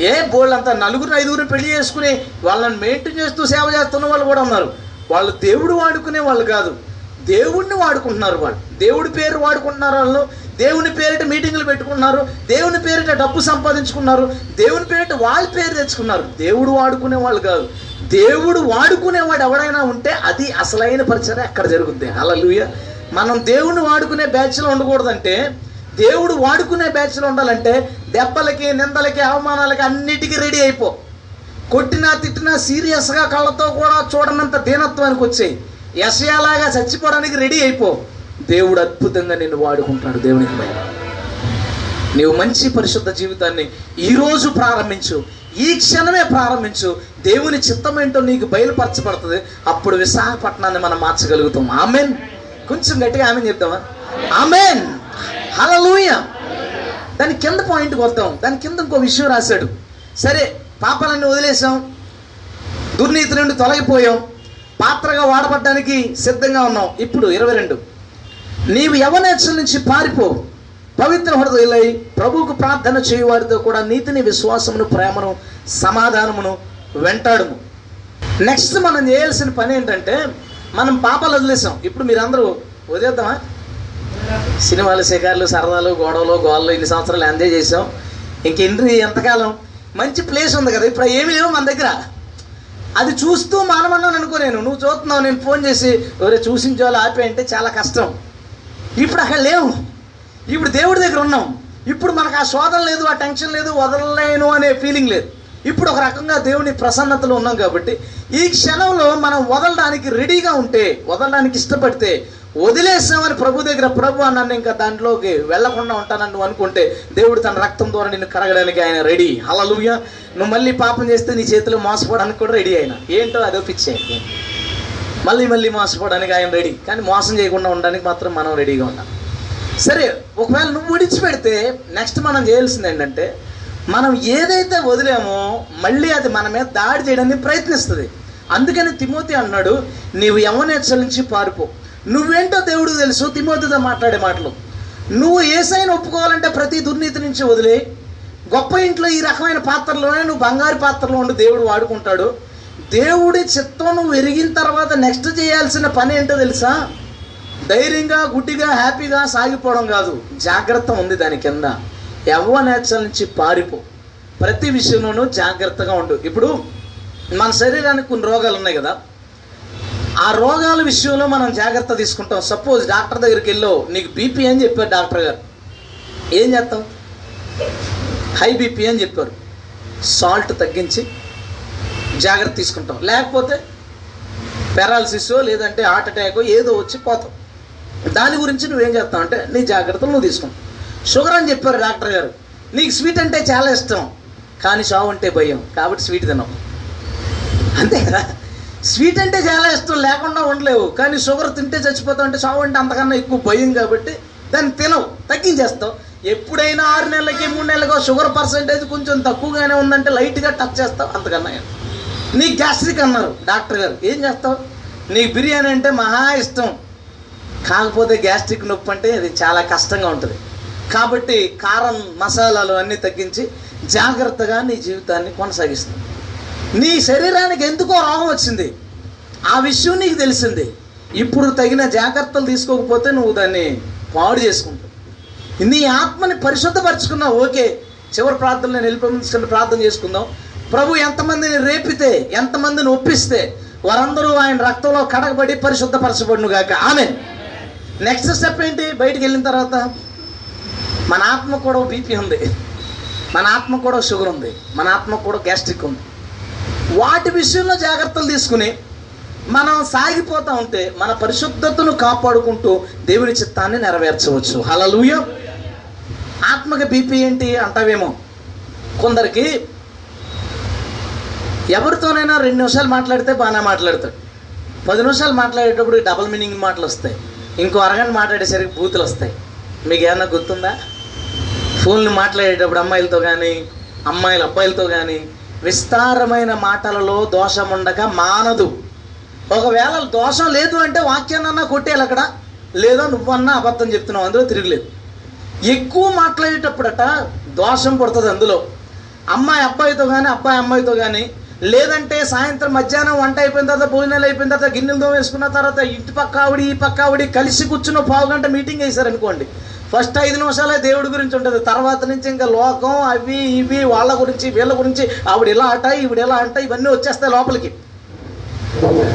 ఏ బోళ్ళంతా నలుగురు ఐదుగురు పెళ్ళి చేసుకుని వాళ్ళని మెయింటైన్ చేస్తూ సేవ చేస్తున్న వాళ్ళు కూడా ఉన్నారు. వాళ్ళు దేవుడు వాడుకునే వాళ్ళు కాదు. దేవుడిని వాడుకుంటున్నారు వాళ్ళు. దేవుడి పేరు వాడుకుంటున్నారు వాళ్ళు. దేవుని పేరిట మీటింగులు పెట్టుకున్నారు దేవుని పేరిట డబ్బు సంపాదించుకున్నారు. దేవుని పేరిట వాళ్ళ పేరు తెచ్చుకున్నారు. దేవుడు వాడుకునే వాళ్ళు కాదు. దేవుడు వాడుకునేవాడు ఎవడైనా ఉంటే అది అసలైన పరిచయం అక్కడ జరుగుద్ది? అలలుయ మనం దేవుని వాడుకునే బ్యాచ్లో ఉండకూడదంటే దేవుడు వాడుకునే బ్యాచ్లో ఉండాలంటే దెబ్బలకి నిందలకి అవమానాలకి అన్నిటికీ రెడీ అయిపో. కొట్టినా తిట్టినా సీరియస్గా కళ్ళతో కూడా చూడనంత దీనత్వానికి వచ్చాయి. యశయాలాగా చచ్చిపోవడానికి రెడీ అయిపో. దేవుడు అద్భుతంగా నిన్ను వాడుకుంటాడు. దేవునికి భయం నీవు మంచి పరిశుద్ధ జీవితాన్ని ఈరోజు ప్రారంభించు. ఈ క్షణమే ప్రారంభించు. దేవుని చిత్తం ఏంటో నీకు బయలుపరచబడుతుంది. అప్పుడు విశాఖపట్నాన్ని మనం మార్చగలుగుతాం. ఆమెన్. కొంచెం గట్టిగా ఆమెన్ చెప్తామా ఆమెన్. హలలుయ దాని కింద పాయింట్కి వద్దాం. దాని కింద ఇంకో విషయం రాశాడు. సరే పాపాలన్నీ వదిలేసాం. దుర్నీతి నుండి తొలగిపోయాం. పాత్రగా వాడబడ్డానికి సిద్ధంగా ఉన్నాం ఇప్పుడు ఇరవై రెండు. నీవు యవనేచ్చల నుంచి పారిపో. పవిత్ర హృదయులై ప్రభువుకు ప్రార్థన చేయువారితో కూడా నీతిని విశ్వాసమును ప్రేమను సమాధానమును వెంటాడుము. నెక్స్ట్ మనం చేయాల్సిన పని ఏంటంటే మనం పాపాలు వదిలేసాం. ఇప్పుడు మీరందరూ వదిలేద్దామా? సినిమాలు శిఖార్లు సరదాలు గొడవలు గోళ్ళు ఇన్ని సంవత్సరాలు ఎంజాయ్ చేసాం. ఇంకెన్ని ఎంతకాలం? మంచి ప్లేస్ ఉంది కదా. ఇప్పుడు ఏమీ లేవు మన దగ్గర. అది చూస్తూ మానమన్నాను అనుకో నేను. నువ్వు చూస్తున్నావు నేను ఫోన్ చేసి ఎవరే చూసించాలో ఆపే అంటే చాలా కష్టం. ఇప్పుడు అక్కడ లేవు. ఇప్పుడు దేవుడి దగ్గర ఉన్నాం. ఇప్పుడు మనకు ఆ శోధన లేదు ఆ టెన్షన్ లేదు వదలలేను అనే ఫీలింగ్ లేదు. ఇప్పుడు ఒక రకంగా దేవుని ప్రసన్నతలో ఉన్నాం కాబట్టి ఈ క్షణంలో మనం వదలడానికి రెడీగా ఉంటే వదలడానికి ఇష్టపడితే వదిలేసామని ప్రభు దగ్గర ప్రభు అన్నాను ఇంకా దాంట్లోకి వెళ్ళకుండా ఉంటానని నువ్వు అనుకుంటే దేవుడు తన రక్తం ద్వారా నిన్ను కరగడానికి ఆయన రెడీ. హలలుయ నువ్వు మళ్ళీ పాపం చేస్తే నీ చేతిలో మోసపోవడానికి కూడా రెడీ అయినా. ఏంటో అదో పిచ్చే మళ్ళీ మళ్ళీ మోసపోవడానికి ఆయన రెడీ. కానీ మోసం చేయకుండా ఉండడానికి మాత్రం మనం రెడీగా ఉన్నాం. సరే ఒకవేళ నువ్వు విడిచిపెడితే నెక్స్ట్ మనం చేయాల్సింది ఏంటంటే మనం ఏదైతే వదిలేమో మళ్ళీ అది మన మీద దాడి చేయడానికి ప్రయత్నిస్తుంది. అందుకని తిమోతి అన్నాడు నీవు యవనేచ్చల నుంచి పారిపో. నువ్వేంటో దేవుడికి తెలుసు తిమోతితో మాట్లాడే మాటలు. నువ్వు ఏసైని ఒప్పుకోవాలంటే ప్రతి దుర్నీతి నుంచి వదిలే. గొప్ప ఇంట్లో ఈ రకమైన పాత్రలోనే నువ్వు బంగారు పాత్రలో ఉండి దేవుడు వాడుకుంటాడు. దేవుడి చిత్తం నువ్వు ఎరిగిన తర్వాత నెక్స్ట్ చేయాల్సిన పని ఏంటో తెలుసా? ధైర్యంగా గుడ్డిగా హ్యాపీగా సాగిపోవడం కాదు. జాగ్రత్త ఉంది దాని కింద. ఎవ్వ నేచర్ నుంచి పారిపో. ప్రతి విషయంలోనూ జాగ్రత్తగా ఉండు. ఇప్పుడు మన శరీరానికి కొన్ని రోగాలు ఉన్నాయి కదా. ఆ రోగాల విషయంలో మనం జాగ్రత్త తీసుకుంటాం. సపోజ్ డాక్టర్ దగ్గరికి వెళ్ళో నీకు బీపీ అని చెప్పారు డాక్టర్ గారు. ఏం చేస్తాం? హై బీపీ అని చెప్పారు. సాల్ట్ తగ్గించి జాగ్రత్త తీసుకుంటాం. లేకపోతే పెరాలసిస్ లేదంటే హార్ట్ అటాక్ ఏదో వచ్చి పోతాం. దాని గురించి నువ్వేం చేస్తావు అంటే నీ జాగ్రత్తలు నువ్వు తీసుకుంటావు. షుగర్ అని చెప్పారు డాక్టర్ గారు. నీకు స్వీట్ అంటే చాలా ఇష్టం. కానీ షావు అంటే భయం. కాబట్టి స్వీట్ తినవు. అంతే కదా? స్వీట్ అంటే చాలా ఇష్టం లేకుండా ఉండలేవు. కానీ షుగర్ తింటే చచ్చిపోతావు అంటే చావు అంటే అంతకన్నా ఎక్కువ భయం కాబట్టి దాన్ని తినవు తగ్గించేస్తావు. ఎప్పుడైనా ఆరు నెలలకి మూడు నెలలకో షుగర్ పర్సంటేజ్ కొంచెం తక్కువగానే ఉందంటే లైట్గా టచ్ చేస్తావు అంతకన్నా నీ గ్యాస్ట్రిక్ అన్నారు డాక్టర్ గారు. ఏం చేస్తావు? నీకు బిర్యానీ అంటే మహా ఇష్టం. కాకపోతే గ్యాస్ట్రిక్ నొప్పి అంటే అది చాలా కష్టంగా ఉంటుంది. కాబట్టి కారం మసాలాలు అన్నీ తగ్గించి జాగ్రత్తగా నీ జీవితాన్ని కొనసాగిస్తాం నీ శరీరానికి ఎందుకో రోగం వచ్చింది? ఆ విషయం నీకు తెలిసింది. ఇప్పుడు తగిన జాగ్రత్తలు తీసుకోకపోతే నువ్వు దాన్ని పాడు చేసుకుంటావు. నీ ఆత్మని పరిశుద్ధపరచుకున్నావు ఓకే చివరి ప్రార్థన నేను వెళ్ళిపోయించుకుని ప్రార్థన చేసుకుందాం. ప్రభు ఎంతమందిని రేపితే ఎంతమందిని ఒప్పిస్తే వారందరూ ఆయన రక్తంలో కడగబడి పరిశుద్ధపరచబడును గాక. ఆమె నెక్స్ట్ స్టెప్ ఏంటి? బయటికి వెళ్ళిన తర్వాత మన ఆత్మ కూడా బీపీ ఉంది. మన ఆత్మ కూడా షుగర్ ఉంది. మన ఆత్మ కూడా గ్యాస్ట్రిక్ ఉంది. వాటి విషయంలో జాగ్రత్తలు తీసుకుని మనం సాగిపోతూ ఉంటే మన పరిశుద్ధతను కాపాడుకుంటూ దేవుని చిత్తాన్ని నెరవేర్చవచ్చు. హలలుయ ఆత్మక బీపీ ఏంటి అంటావేమో. కొందరికి ఎవరితోనైనా రెండు నిమిషాలు మాట్లాడితే బాగానే మాట్లాడతాడు. పది నిమిషాలు మాట్లాడేటప్పుడు డబుల్ మీనింగ్ మాటలు వస్తాయి. ఇంకో అరగంట మాట్లాడేసరికి బూతులు వస్తాయి. మీకు ఏమన్నా గుర్తుందా? ఫోన్లు మాట్లాడేటప్పుడు అమ్మాయిలతో కానీ అమ్మాయిలు అబ్బాయిలతో కానీ విస్తారమైన మాటలలో దోషం ఉండక మానదు. ఒకవేళ దోషం లేదు అంటే వాక్యాన్నన్నా కొట్టేయాలి అక్కడ. లేదా నువ్వన్నా అబద్ధం చెప్తున్నావు అందులో తిరగలేదు. ఎక్కువ మాట్లాడేటప్పుడట దోషం పడుతుంది అందులో. అమ్మాయి అబ్బాయితో కానీ అబ్బాయి అమ్మాయితో కానీ లేదంటే సాయంత్రం మధ్యాహ్నం వంట అయిపోయిన తర్వాత భోజనాలు అయిపోయిన తర్వాత గిన్నెలు తోమేసుకున్న తర్వాత ఇంటి పక్క ఆవిడ ఈ పక్క ఆవిడ కలిసి కూర్చున్న పావు గంట మీటింగ్ వేశారనుకోండి. ఫస్ట్ ఐదు నిమిషాలే దేవుడి గురించి ఉంటుంది. తర్వాత నుంచి ఇంకా లోకం అవి ఇవి వాళ్ళ గురించి వీళ్ళ గురించి ఆవిడ ఇలా అంట ఈవిడ ఇలా అంట ఇవన్నీ వచ్చేస్తాయి లోపలికి.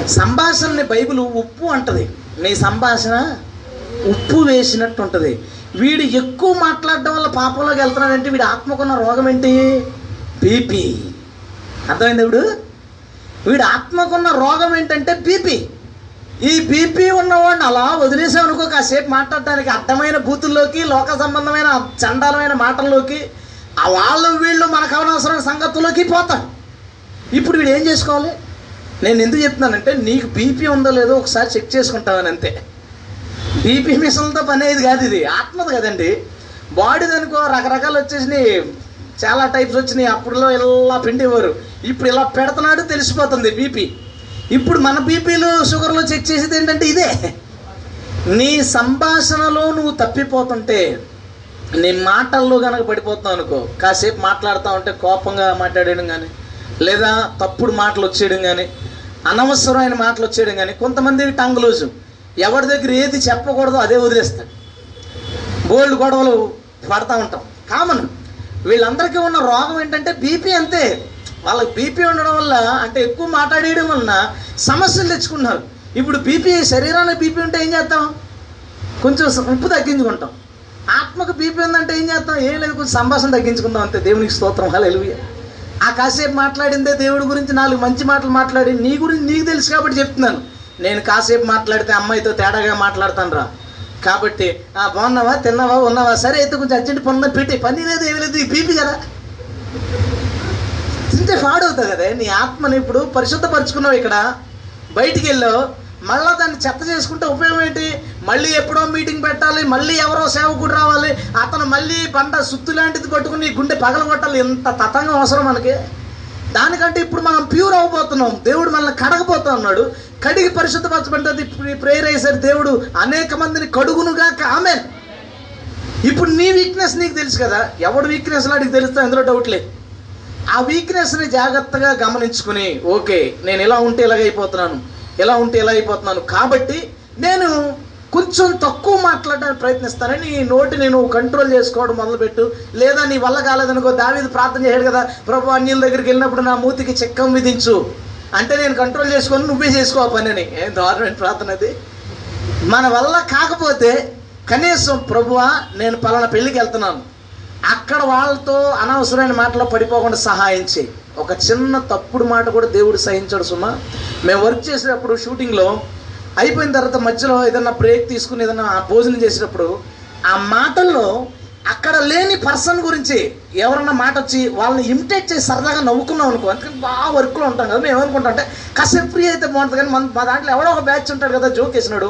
సంభాషణని బైబిల్ ఉప్పు అంటది. నీ సంభాషణ ఉప్పు వేసినట్టు ఉంటుంది. వీడు ఎక్కువ మాట్లాడడం వల్ల పాపంలోకి వెళ్తున్నాడంటే వీడి ఆత్మకున్న రోగం ఏంటి? బీపీ. అర్థమైంది వీడు? వీడి ఆత్మకున్న రోగం ఏంటంటే బీపీ. ఈ బీపీ ఉన్నవాడిని అలా వదిలేసాం అనుకో కాసేపు మాట్లాడటానికి అర్థమైన బూతుల్లోకి లోక సంబంధమైన చండాలమైన మాటల్లోకి ఆ వాళ్ళు వీళ్ళు మనకు అవనవసరమైన సంగతుల్లోకి పోతాం ఇప్పుడు వీడు ఏం చేసుకోవాలి? నేను ఎందుకు చెప్తున్నానంటే నీకు బీపీ ఉందో లేదో ఒకసారి చెక్ చేసుకుంటామని అంతే. బీపీ మిషన్లతో పని అయ్యేది కాదు ఇది ఆత్మది కదండి. బాడీది అనుకో రకరకాలు వచ్చేసినాయి. చాలా టైప్స్ వచ్చినాయి. అప్పుడులో ఇలా పిండేవారు ఇప్పుడు ఇలా పెడుతున్నాడు తెలిసిపోతుంది బీపీ. ఇప్పుడు మన బీపీలు షుగర్లు చెక్ చేసేది ఏంటంటే ఇదే. నీ సంభాషణలో నువ్వు తప్పిపోతుంటే నీ మాటల్లో కనుక పడిపోతావు అనుకో కాసేపు మాట్లాడుతూ ఉంటే కోపంగా మాట్లాడేయడం కానీ లేదా తప్పుడు మాటలు వచ్చేయడం కానీ అనవసరమైన మాటలు వచ్చేయడం కానీ కొంతమంది టంగ్ లూజు. ఎవరి దగ్గర ఏది చెప్పకూడదో అదే వదిలేస్తాడు బోల్డ్ గొడవలు పడతా ఉంటాం. కామన్. వీళ్ళందరికీ ఉన్న రోగం ఏంటంటే బీపీ అంతే. వాళ్ళకి బీపీ ఉండడం వల్ల అంటే ఎక్కువ మాట్లాడేయడం వలన సమస్యలు తెచ్చుకున్నారు ఇప్పుడు బీపీ శరీరానికి బీపీ ఉంటే ఏం చేస్తాం? కొంచెం ఉప్పు తగ్గించుకుంటాం. ఆత్మకు బీపీ ఉందంటే ఏం చేస్తాం? ఏం లేదు కొంచెం సంభాషణ తగ్గించుకుందాం అంతే. దేవునికి స్తోత్రం. హల్లెలూయా. ఆ కాసేపు మాట్లాడిందే దేవుడి గురించి నాలుగు మంచి మాటలు మాట్లాడి నీ గురించి నీకు తెలుసు కాబట్టి చెప్తున్నాను. నేను కాసేపు మాట్లాడితే అమ్మాయితో తేడాగా మాట్లాడతాను రా. కాబట్టి ఆ బాగున్నావా? తిన్నావా? ఉన్నావా? సరే అయితే కొంచెం అర్జెంట్ పనులు పెట్టి పని లేదు ఏమి లేదు. ఈ బీపీ కదా. తింటే పాడవుతుంది కదా? నీ ఆత్మని ఇప్పుడు పరిశుద్ధపరచుకున్నావు ఇక్కడ. బయటికి వెళ్ళావు. మళ్ళీ దాన్ని చెత్త చేసుకుంటే ఉపయోగం ఏంటి? మళ్ళీ ఎప్పుడో మీటింగ్ పెట్టాలి. మళ్ళీ ఎవరో సేవకుడు రావాలి. అతను మళ్ళీ బండ సుత్తు లాంటిది కొట్టుకుని గుండె పగల కొట్టాలి ఎంత తతంగం అవసరం మనకి. దానికంటే ఇప్పుడు మనం ప్యూర్ అవ్వబోతున్నాం. దేవుడు మనల్ని కడగబోతా ఉన్నాడు. కడిగి పరిశుద్ధపరచబడ్డది ప్రేయర్ అయ్యేసరి దేవుడు. అనేక మందిని కడుగునుగా ఆమె ఇప్పుడు నీ వీక్నెస్ నీకు తెలుసు కదా. ఎవడు వీక్నెస్ అడిగి తెలుస్తా అందులో డౌట్ లేదు ఆ వీక్నెస్ని జాగ్రత్తగా గమనించుకుని ఓకే నేను ఇలా ఉంటే ఇలాగ అయిపోతున్నాను ఇలా ఉంటే ఇలా అయిపోతున్నాను కాబట్టి నేను కొంచెం తక్కువ మాట్లాడడానికి ప్రయత్నిస్తానని నీ నోటిని నువ్వు కంట్రోల్ చేసుకోవడం మొదలుపెట్టు. లేదా నీ వల్ల కాలేదనుకో దావీది ప్రార్థన చేయడు కదా ప్రభు అన్యుల దగ్గరికి వెళ్ళినప్పుడు నా మూతికి చెక్కం విధించు. అంటే నేను కంట్రోల్ చేసుకొని నువ్వే చేసుకో పనిని. ఏం దారుణమైన ప్రార్థన అది. మన వల్ల కాకపోతే కనీసం ప్రభువా నేను పలానా పెళ్ళికి వెళ్తున్నాను. అక్కడ వాళ్ళతో అనవసరమైన మాటలో పడిపోకుండా సహాయం చేయి. ఒక చిన్న తప్పుడు మాట కూడా దేవుడు సహించాడు సుమా. మేము వర్క్ చేసేటప్పుడు షూటింగ్లో అయిపోయిన తర్వాత మధ్యలో ఏదన్నా బ్రేక్ తీసుకుని ఏదన్నా భోజనం చేసేటప్పుడు ఆ మాటల్లో అక్కడ లేని పర్సన్ గురించి ఎవరన్నా మాట వచ్చి వాళ్ళని ఇమిటేట్ చేసి సరదాగా నవ్వుకున్నాం అనుకో అందుకని బాగా వర్క్లో ఉంటాం కదా మేము ఏమనుకుంటాం అంటే కాసేపు ఫ్రీ అయితే బాగుంటుంది కానీ మన మా దాంట్లో ఎవడో ఒక బ్యాచ్ ఉంటాడు కదా జోక్ వేసినాడు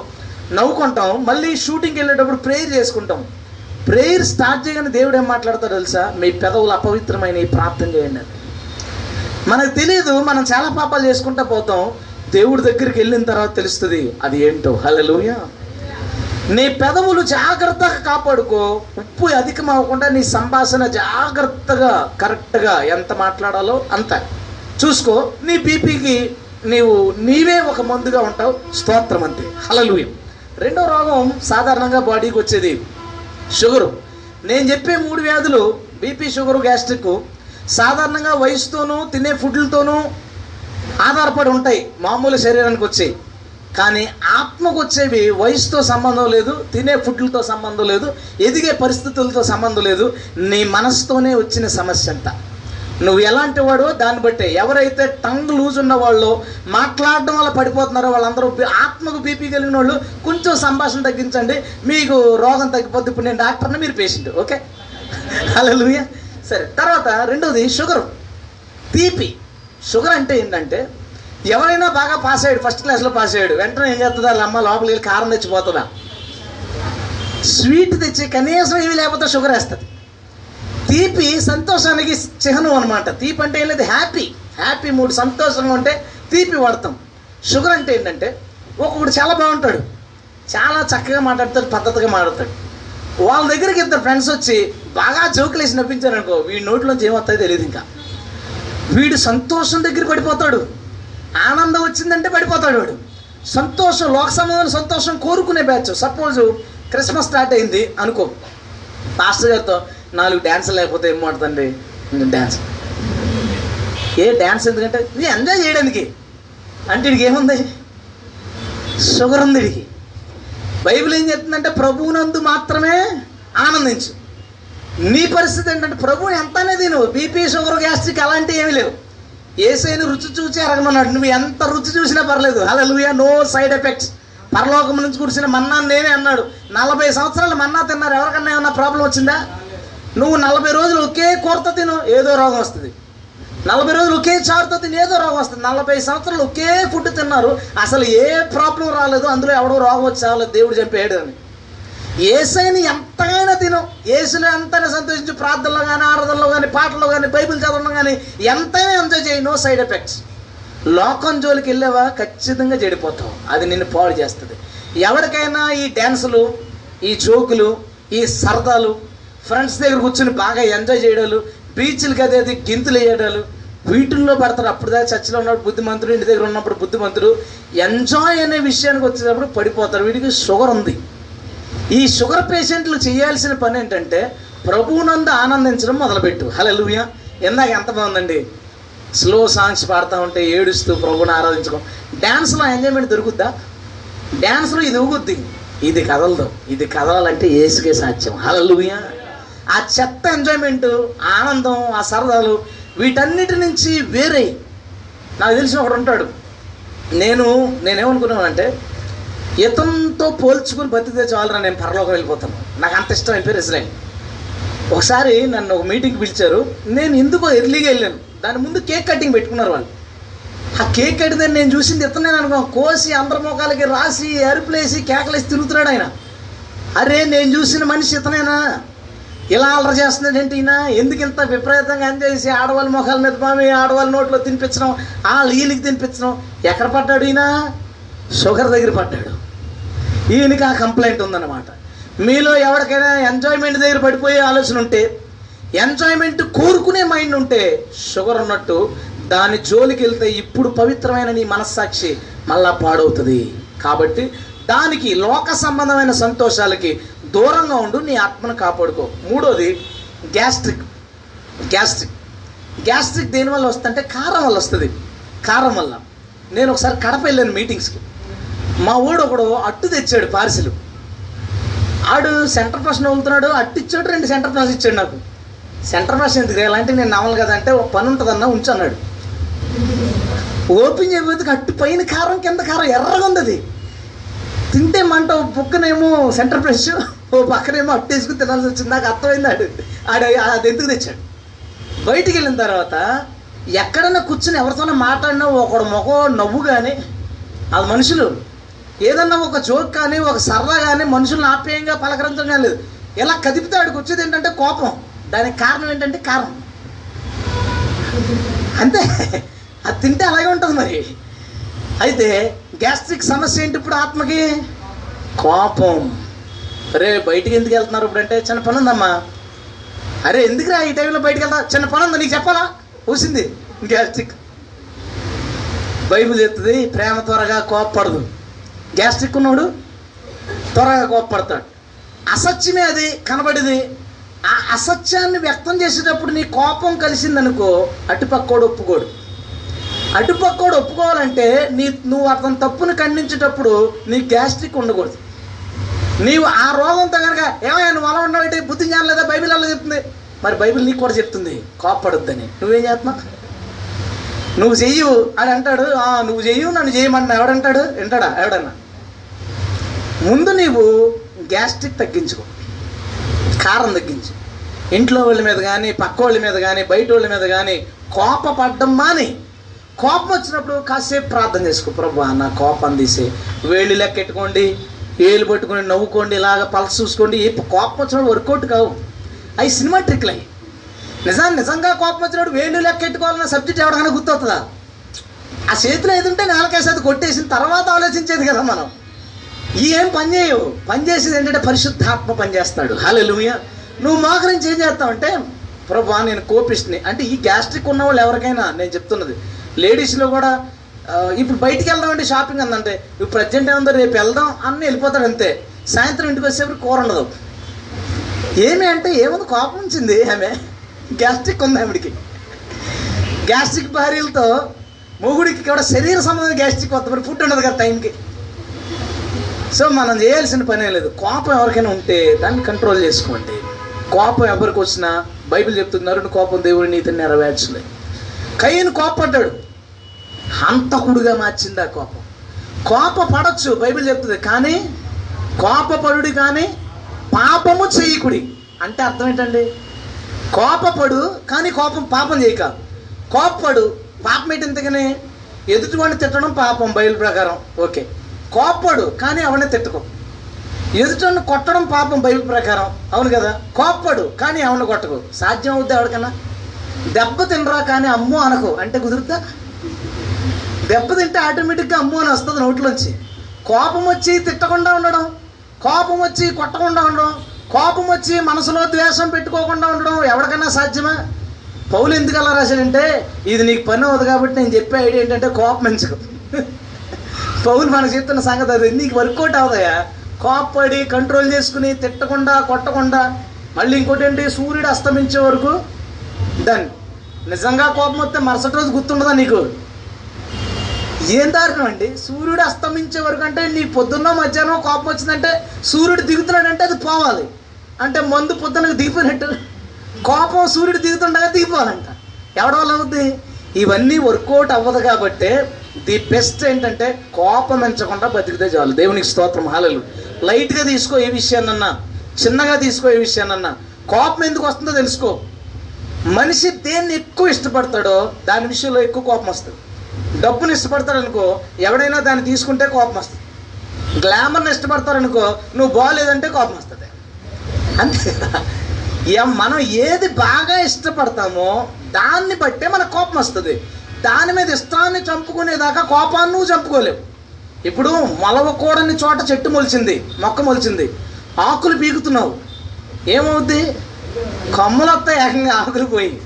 నవ్వుకుంటాం మళ్ళీ షూటింగ్కి వెళ్ళేటప్పుడు ప్రేయర్ చేసుకుంటాం. ప్రేయర్ స్టార్ట్ చేయగానే దేవుడు ఏం మాట్లాడతాడు తెలుసా? మీ పెదవులు అపవిత్రమైన ప్రార్థన చేయండి అని. మనకు తెలియదు మనం చాలా పాపాలు చేసుకుంటా పోతాం. దేవుడి దగ్గరికి వెళ్ళిన తర్వాత తెలుస్తుంది అది ఏంటో? హలలుయ నీ పెదవులు జాగ్రత్తగా కాపాడుకో ఉప్పు అధికం అవ్వకుండా నీ సంభాషణ జాగ్రత్తగా కరెక్ట్గా ఎంత మాట్లాడాలో అంత. చూసుకో నీ బీపీకి నీవు నీవే ఒక మందుగా ఉంటావు. స్తోత్రం అంతే. హలలుయ రెండో రోగం సాధారణంగా బాడీకి వచ్చేది షుగరు. నేను చెప్పే మూడు వ్యాధులు బీపీ షుగర్ గ్యాస్ట్రిక్ సాధారణంగా వయసుతోనూ తినే ఫుడ్లతోనూ ఆధారపడి ఉంటాయి మామూలు శరీరానికి వచ్చాయి కానీ ఆత్మకు వచ్చేవి వయసుతో సంబంధం లేదు తినే ఫుడ్లతో సంబంధం లేదు ఎదిగే పరిస్థితులతో సంబంధం లేదు నీ మనసుతోనే వచ్చిన సమస్య అంతా నువ్వు ఎలాంటి వాడో దాన్ని బట్టే ఎవరైతే టంగ్ లూజ్ ఉన్న వాళ్ళు మాట్లాడడం వల్ల పడిపోతున్నారో వాళ్ళందరూ ఆత్మకు బీపీ కలిగిన వాళ్ళు కొంచెం సంభాషణ తగ్గించండి. మీకు రోగం తగ్గిపోద్ది. ఇప్పుడు నేను డాక్టర్ని మీరు పేషెంట్ ఓకే? హల్లెలూయా. సరే తర్వాత రెండోది షుగర్. తీపి షుగర్ అంటే ఏంటంటే ఎవరైనా బాగా పాస్ అయ్యాడు ఫస్ట్ క్లాస్లో పాస్ అయ్యాడు వెంటనే ఏం చేస్తుందా? వాళ్ళ అమ్మ లోపలికి వెళ్ళి కారం తెచ్చిపోతుందా స్వీట్ తెచ్చి కనీసం ఇవి లేకపోతే షుగర్ వేస్తుంది. తీపి సంతోషానికి చిహ్నం అనమాట తీపి అంటే ఏం లేదు హ్యాపీ. హ్యాపీ మూడు సంతోషంగా ఉంటే తీపి వాడతాం. షుగర్ అంటే ఏంటంటే ఒక్కొక్కడు చాలా బాగుంటాడు. చాలా చక్కగా మాట్లాడతాడు పద్ధతిగా మాట్లాడతాడు. వాళ్ళ దగ్గరికి ఇద్దరు ఫ్రెండ్స్ వచ్చి బాగా జోకులు వేసి నవ్వించారు అనుకో వీడి నోట్లోంచి ఏమొస్తాయో తెలియదు ఇంకా. వీడు సంతోషం దగ్గర పడిపోతాడు. ఆనందం వచ్చిందంటే పడిపోతాడు వాడు. సంతోషం లోక సంబంధం సంతోషం కోరుకునే బ్యాచ్ సపోజ్ క్రిస్మస్ స్టార్ట్ అయింది అనుకో. పాస్టర్ గారితో నాలుగు డ్యాన్స్ లేకపోతే ఏం మాడుతుంది డ్యాన్స్ ఏ డ్యాన్స్ ఎందుకంటే ఇది ఎంజాయ్ చేయడానికి. అంటే ఇడికి ఏముంది? షుగర్ ఉంది ఇడికి బైబిల్ ఏం చెప్తుందంటే ప్రభువునందు మాత్రమే ఆనందించు. నీ పరిస్థితి ఏంటంటే ప్రభువు ఎంత అనేది నువ్వు బీపీ షుగర్ గ్యాస్ట్రిక్ అలాంటివి ఏమీ లేవు. ఏసైని రుచి చూసి అరగమన్నాడు. నువ్వు ఎంత రుచి చూసినా పర్లేదు. Hallelujah no side effects. పరలోకం నుంచి కురిసిన మన్నా నేనే అన్నాడు. నలభై సంవత్సరాలు మన్నా తిన్నారు. ఎవరికన్నా ఏమన్నా ప్రాబ్లం వచ్చిందా? నువ్వు నలభై రోజులు ఒకే కూరత తిను ఏదో రోగం వస్తుంది. నలభై రోజులు ఒకే చారుతో తిని ఏదో రోగం వస్తుంది. నలభై సంవత్సరాలు ఒకే ఫుడ్ తిన్నారు అసలు ఏ ప్రాబ్లం రాలేదు అందులో ఎవడో రోగం వచ్చి దేవుడు చంపేయడు అని. ఏసైని ఎంతైనా తిను ఏసుని ఎంతైనా సంతోషించి ప్రార్థనలో కానీ ఆరాధనలో కానీ పాటల్లో కానీ బైబిల్ చదవడం కానీ ఎంతైనా ఎంజాయ్ చేయి నో సైడ్ ఎఫెక్ట్స్. లోకం జోలికి వెళ్ళావా ఖచ్చితంగా చెడిపోతావు. అది నిన్ను పాడు చేస్తుంది. ఎవరికైనా ఈ డ్యాన్సులు ఈ జోకులు ఈ సరదాలు ఫ్రెండ్స్ దగ్గర కూర్చొని బాగా ఎంజాయ్ చేయడాలు బీచ్లకి అది అది గింతులు వేయడాలు వీటిల్లో పడతారు. అప్పుడు దాకా చర్చిలో ఉన్నప్పుడు బుద్ధిమంతుడు ఇంటి దగ్గర ఉన్నప్పుడు బుద్ధిమంతుడు ఎంజాయ్ అనే విషయానికి వచ్చేటప్పుడు పడిపోతారు. వీడికి షుగర్ ఉంది. ఈ షుగర్ పేషెంట్లు చేయాల్సిన పని ఏంటంటే ప్రభువునందు ఆనందించడం మొదలుపెట్టు. హలో ఇందాక ఎంత బాగుందండి? స్లో సాంగ్స్ పాడుతూ ఉంటే ఏడుస్తూ ప్రభువుని ఆరాధించడం. డ్యాన్స్లో ఎంజాయ్మెంట్ దొరుకుద్దా? డ్యాన్స్లో ఇది ఊగుద్ది. ఇది కదలదు. ఇది కదలాలంటే ఏసుకే సాధ్యం. హలలుయ ఆ చెత్త ఎంజాయ్మెంట్ ఆనందం ఆ సరదాలు వీటన్నిటి నుంచి వేరే. నాకు తెలిసిన ఒకడు ఉంటాడు. నేను నేనేమనుకున్నానంటే ఇతంతో పోల్చుకుని బతికితే చాలరా నేను పరలోకం వెళ్ళిపోతాను. నాకు అంత ఇష్టం అయిపోయి ఇజ్రాయల్. ఒకసారి నన్ను ఒక మీటింగ్ పిలిచారు. నేను ఎందుకో ఎర్లీగా వెళ్ళాను. దాని ముందు కేక్ కటింగ్ పెట్టుకున్నారు వాళ్ళు. ఆ కేక్ కట్టిందని నేను చూసింది ఇతనే అనుకో కోసి అందరి ముఖాలకి రాసి అరుపులేసి కేకలేసి తిరుగుతున్నాడు ఆయన. అరే నేను చూసిన మనిషి ఇతనేనా? ఇలా అలర చేస్తున్నాడు ఏంటి ఈయన? ఎందుకు ఇంత విపరీతంగా ఎంజాయ్ చేసి ఆడవాళ్ళ ముఖాల మీద పామి ఆడవాళ్ళ నోట్లో తినిపించడం వాళ్ళు ఈయనకి తినిపించడం ఎక్కడ పడ్డాడు ఈయన? షుగర్ దగ్గర పడ్డాడు. ఈయనకి ఆ కంప్లైంట్ ఉందన్నమాట. మీలో ఎవరికైనా ఎంజాయ్మెంట్ దగ్గర పడిపోయే ఆలోచన ఉంటే ఎంజాయ్మెంట్ కోరుకునే మైండ్ ఉంటే షుగర్ ఉన్నట్టు దాని జోలికి వెళ్తే ఇప్పుడు పవిత్రమైన నీ మనస్సాక్షి మళ్ళా పాడవుతుంది. కాబట్టి దానికి లోక సంబంధమైన సంతోషాలకి దూరంగా ఉండు నీ ఆత్మను కాపాడుకో. మూడోది గ్యాస్ట్రిక్. గ్యాస్ట్రిక్. గ్యాస్ట్రిక్ దేనివల్ల వస్తుందంటే కారం వల్ల వస్తుంది. కారం వల్ల. నేను ఒకసారి కడప వెళ్ళాను మీటింగ్స్కి. మా ఊడు ఒకడు అట్టు తెచ్చాడు పార్సిల్. ఆడు సెంటర్ ప్రశ్న వెళ్తున్నాడు అట్టు ఇచ్చాడు రెండు సెంటర్ ప్రశ్న ఇచ్చాడు నాకు. సెంటర్ ప్రశ్న ఎందుకు ఎలాంటి నేను నవ్వాలి కదా అంటే ఒక పని ఉంటుందన్నా ఉంచు అన్నాడు. ఓపెన్ చేయబోతే అట్టు పైన కారం కింద కారం ఎర్రగా ఉంది అది. తింటే మంట బుక్కనేమో సెంటర్ ఫ్రెష్ ఓ పక్కనేమో అట్టేసుకుని తినాల్సి వచ్చింది. నాకు అర్థమైంది. ఆడు ఆడు అది ఎందుకు తెచ్చాడు? బయటికి వెళ్ళిన తర్వాత ఎక్కడైనా కూర్చుని ఎవరితోనో మాట్లాడినా ఒకడు ముఖం నవ్వు కానీ అది మనుషులు. ఏదన్నా ఒక జోక్ కానీ ఒక సరదా కానీ మనుషులను ఆప్యాయంగా పలకరించడం కానీ లేదు. ఇలా కదిపితే ఆడికి వచ్చేది ఏంటంటే కోపం. దానికి కారణం ఏంటంటే కారణం అంతే. అది తింటే అలాగే ఉంటుంది మరి. అయితే గ్యాస్ట్రిక్ సమస్య ఏంటి ఇప్పుడు ఆత్మకి? కోపం. అరే బయటికి ఎందుకు వెళ్తున్నారు ఇప్పుడు అంటే చిన్న పని ఉందమ్మా. అరే ఎందుకురా ఈ టైంలో బయటికి వెళ్తా చిన్న పని ఉందా? నీకు చెప్పాలా? కూసింది గ్యాస్ట్రిక్. బైబిల్ చెప్తుంది ప్రేమ త్వరగా కోపపడదు. గ్యాస్ట్రిక్ ఉన్నవాడు త్వరగా కోపపడతాడు. అసత్యమే అది కనబడేది. ఆ అసత్యాన్ని వ్యక్తం చేసేటప్పుడు నీ కోపం కలిసిందనుకో అటుపక్కోడు ఒప్పుకోడు. అటుపక్కోడు ఒప్పుకోవాలంటే నీ నువ్వు అతని తప్పును ఖండించేటప్పుడు నీ గ్యాస్ట్రిక్ ఉండకూడదు. నీవు ఆ రోగంతో కనుక ఏమైనా నువ్వు అలా ఉన్నావు బుద్ధి జ్ఞానం లేదా బైబిల్ అలా చెప్తుంది? మరి బైబిల్ నీకు కూడా చెప్తుంది కోపపడొద్దని. నువ్వేం చేస్తున్నావు? నువ్వు చెయ్యు అని అంటాడు. నువ్వు చెయ్యు నన్ను చేయమన్నా. ఎవడంటాడు వింటాడా? ఎవడన్నా? ముందు నీవు గ్యాస్ట్రిక్ తగ్గించుకో. కారం తగ్గించు. ఇంట్లో వాళ్ళ మీద కానీ పక్క వాళ్ళ మీద కానీ బయట వాళ్ళ మీద కానీ కోపపడ్డం మాని కోపం వచ్చినప్పుడు కాసేపు ప్రార్థన చేసుకో. ప్రభు నా కోపం తీసి వేళ్ళు లెక్కెట్టుకోండి. ఏలు పట్టుకొని నవ్వుకోండి ఇలాగ పల్స్ చూసుకోండి ఏ కోపం వచ్చినప్పుడు వర్కౌట్ కావు. అవి సినిమా ట్రిక్లు అవి. నిజాన్ని నిజంగా కోపం వచ్చినప్పుడు వేణు లెక్కెట్టుకోవాలన్న సబ్జెక్ట్ ఎవరికైనా గుర్తవుతుందా ఆ చేతిలో ఏదుంటే నేలకేసి అది కొట్టేసిన తర్వాత ఆలోచించేది కదా మనం. ఈ ఏం పని చేయవు. పని చేసేది ఏంటంటే పరిశుద్ధాత్మ పని చేస్తాడు. లూయ నువ్వు మోకరించి ఏం చేస్తావంటే ప్రభా నేను కోపిస్ట్ని అంటే ఈ గ్యాస్ట్రిక్ ఉన్న వాళ్ళు ఎవరికైనా నేను చెప్తున్నది. లేడీస్లో కూడా ఇప్పుడు బయటికి వెళ్దామంటే షాపింగ్ అందంటే ఇప్పుడు ప్రజెంట్ ఏముందో రేపు వెళ్దాం అన్నీ వెళ్ళిపోతాడు అంతే. సాయంత్రం ఇంటికి వచ్చేప్పుడు కూర ఉండదు. ఏమి అంటే ఏముంది? కోపం ఉంచింది ఆమె. గ్యాస్ట్రిక్ ఉంది ఆవిడికి. గ్యాస్ట్రిక్ భార్యలతో మొగుడికి కూడా శరీర సంబంధం గ్యాస్ట్రిక్ వద్ద. మరి ఫుడ్ ఉండదు కదా టైంకి సో మనం చేయాల్సిన పనే లేదు. కోపం ఎవరికైనా ఉంటే దాన్ని కంట్రోల్ చేసుకోండి. కోపం ఎవరికి వచ్చినా బైబిల్ చెప్తున్నారు కోపం దేవుడి నీతిని నెరవేర్చలేదు కయ్యను కోపడ్డాడు. హంతకుడుగా మార్చింది ఆ కోపం. కోప పడచ్చు బైబిల్ చెప్తుంది కానీ కోపపడుడి కానీ పాపము చేయకుడి. అంటే అర్థం ఏంటండి? కోపపడు కానీ కోపం పాపం చేయక. కోపపడు పాపం ఏంటి ఇంతకని? ఎదుటివాడిని తిట్టడం పాపం బయలు ప్రకారం. ఓకే. కోపడు కానీ అవన్నీ తిట్టుకో ఎదుటివాడిని కొట్టడం పాపం బైబిల్ ప్రకారం. అవును కదా? కోపడు కానీ అవన్నీ కొట్టకు సాధ్యం అవుద్ది ఎవరికన్నా? దెబ్బ తినరా కానీ అమ్మో అనకు. అంటే కుదురుతా దెబ్బ తింటే ఆటోమేటిక్గా అమ్మో అని వస్తుంది నోట్లోంచి. కోపం వచ్చి తిట్టకుండా ఉండడం కోపం వచ్చి కొట్టకుండా ఉండడం కోపం వచ్చి మనసులో ద్వేషం పెట్టుకోకుండా ఉండడం ఎవరికైనా సాధ్యమా? పౌలు ఎందుకు అలా రాశాడంటే ఇది నీకు పని అవుతుంది కాబట్టి నేను చెప్పే ఐడియా ఏంటంటే కోపం పెంచకు పౌలు మనకు చెప్తున్న సంగతి అది నీకు వర్కౌట్ అవుతాయా? కోప్పడి కంట్రోల్ చేసుకుని తిట్టకుండా కొట్టకుండా మళ్ళీ ఇంకోటి ఏంటి? సూర్యుడు అస్తమించే వరకు దాన్ని నిజంగా కోపం వస్తే మరుసటి రోజు గుర్తుండదా నీకు? ఏం దారుణం అండి? సూర్యుడు అస్తమించే వరకు అంటే నీ పొద్దున్న మధ్యాహ్నం కోపం వచ్చిందంటే సూర్యుడు దిగుతున్నాడంటే అది పోవాలి. అంటే మందు పొద్దునకు దిగిపోయినట్టు. కోపం సూర్యుడు దిగుతుండగా దిగిపోవాలంట. ఎవడ వల్ల అవుద్ది? ఇవన్నీ వర్కౌట్ అవ్వదు కాబట్టి ది బెస్ట్ ఏంటంటే కోపం ఎంచకుండా బతికితే చాలు. దేవునికి స్తోత్రం. హాలలు లైట్గా తీసుకో ఏ విషయాన్నన్నా. చిన్నగా తీసుకో ఏ విషయాన్నన్నా. కోపం ఎందుకు వస్తుందో తెలుసుకో. మనిషి దేన్ని ఎక్కువ ఇష్టపడతాడో దాని విషయంలో ఎక్కువ కోపం వస్తుంది. డబ్బుని ఇష్టపడతారనుకో ఎవడైనా దాన్ని తీసుకుంటే కోపం వస్తుంది. గ్లామర్ని ఇష్టపడతారనుకో నువ్వు బాగాలేదంటే కోపం వస్తుంది. అంతే. మనం ఏది బాగా ఇష్టపడతామో దాన్ని బట్టే మనకు కోపం వస్తుంది. దాని మీద ఇష్టాన్ని చంపుకునేదాకా కోపాన్ని నువ్వు చంపుకోలేవు. ఇప్పుడు మొలవకూడని చోట చెట్టు మొలిచింది మొక్క మొలిచింది. ఆకులు పీకుతున్నావు. ఏమవుద్ది? కొమ్మలు వస్తాయి ఏకంగా ఆకులు పోయి.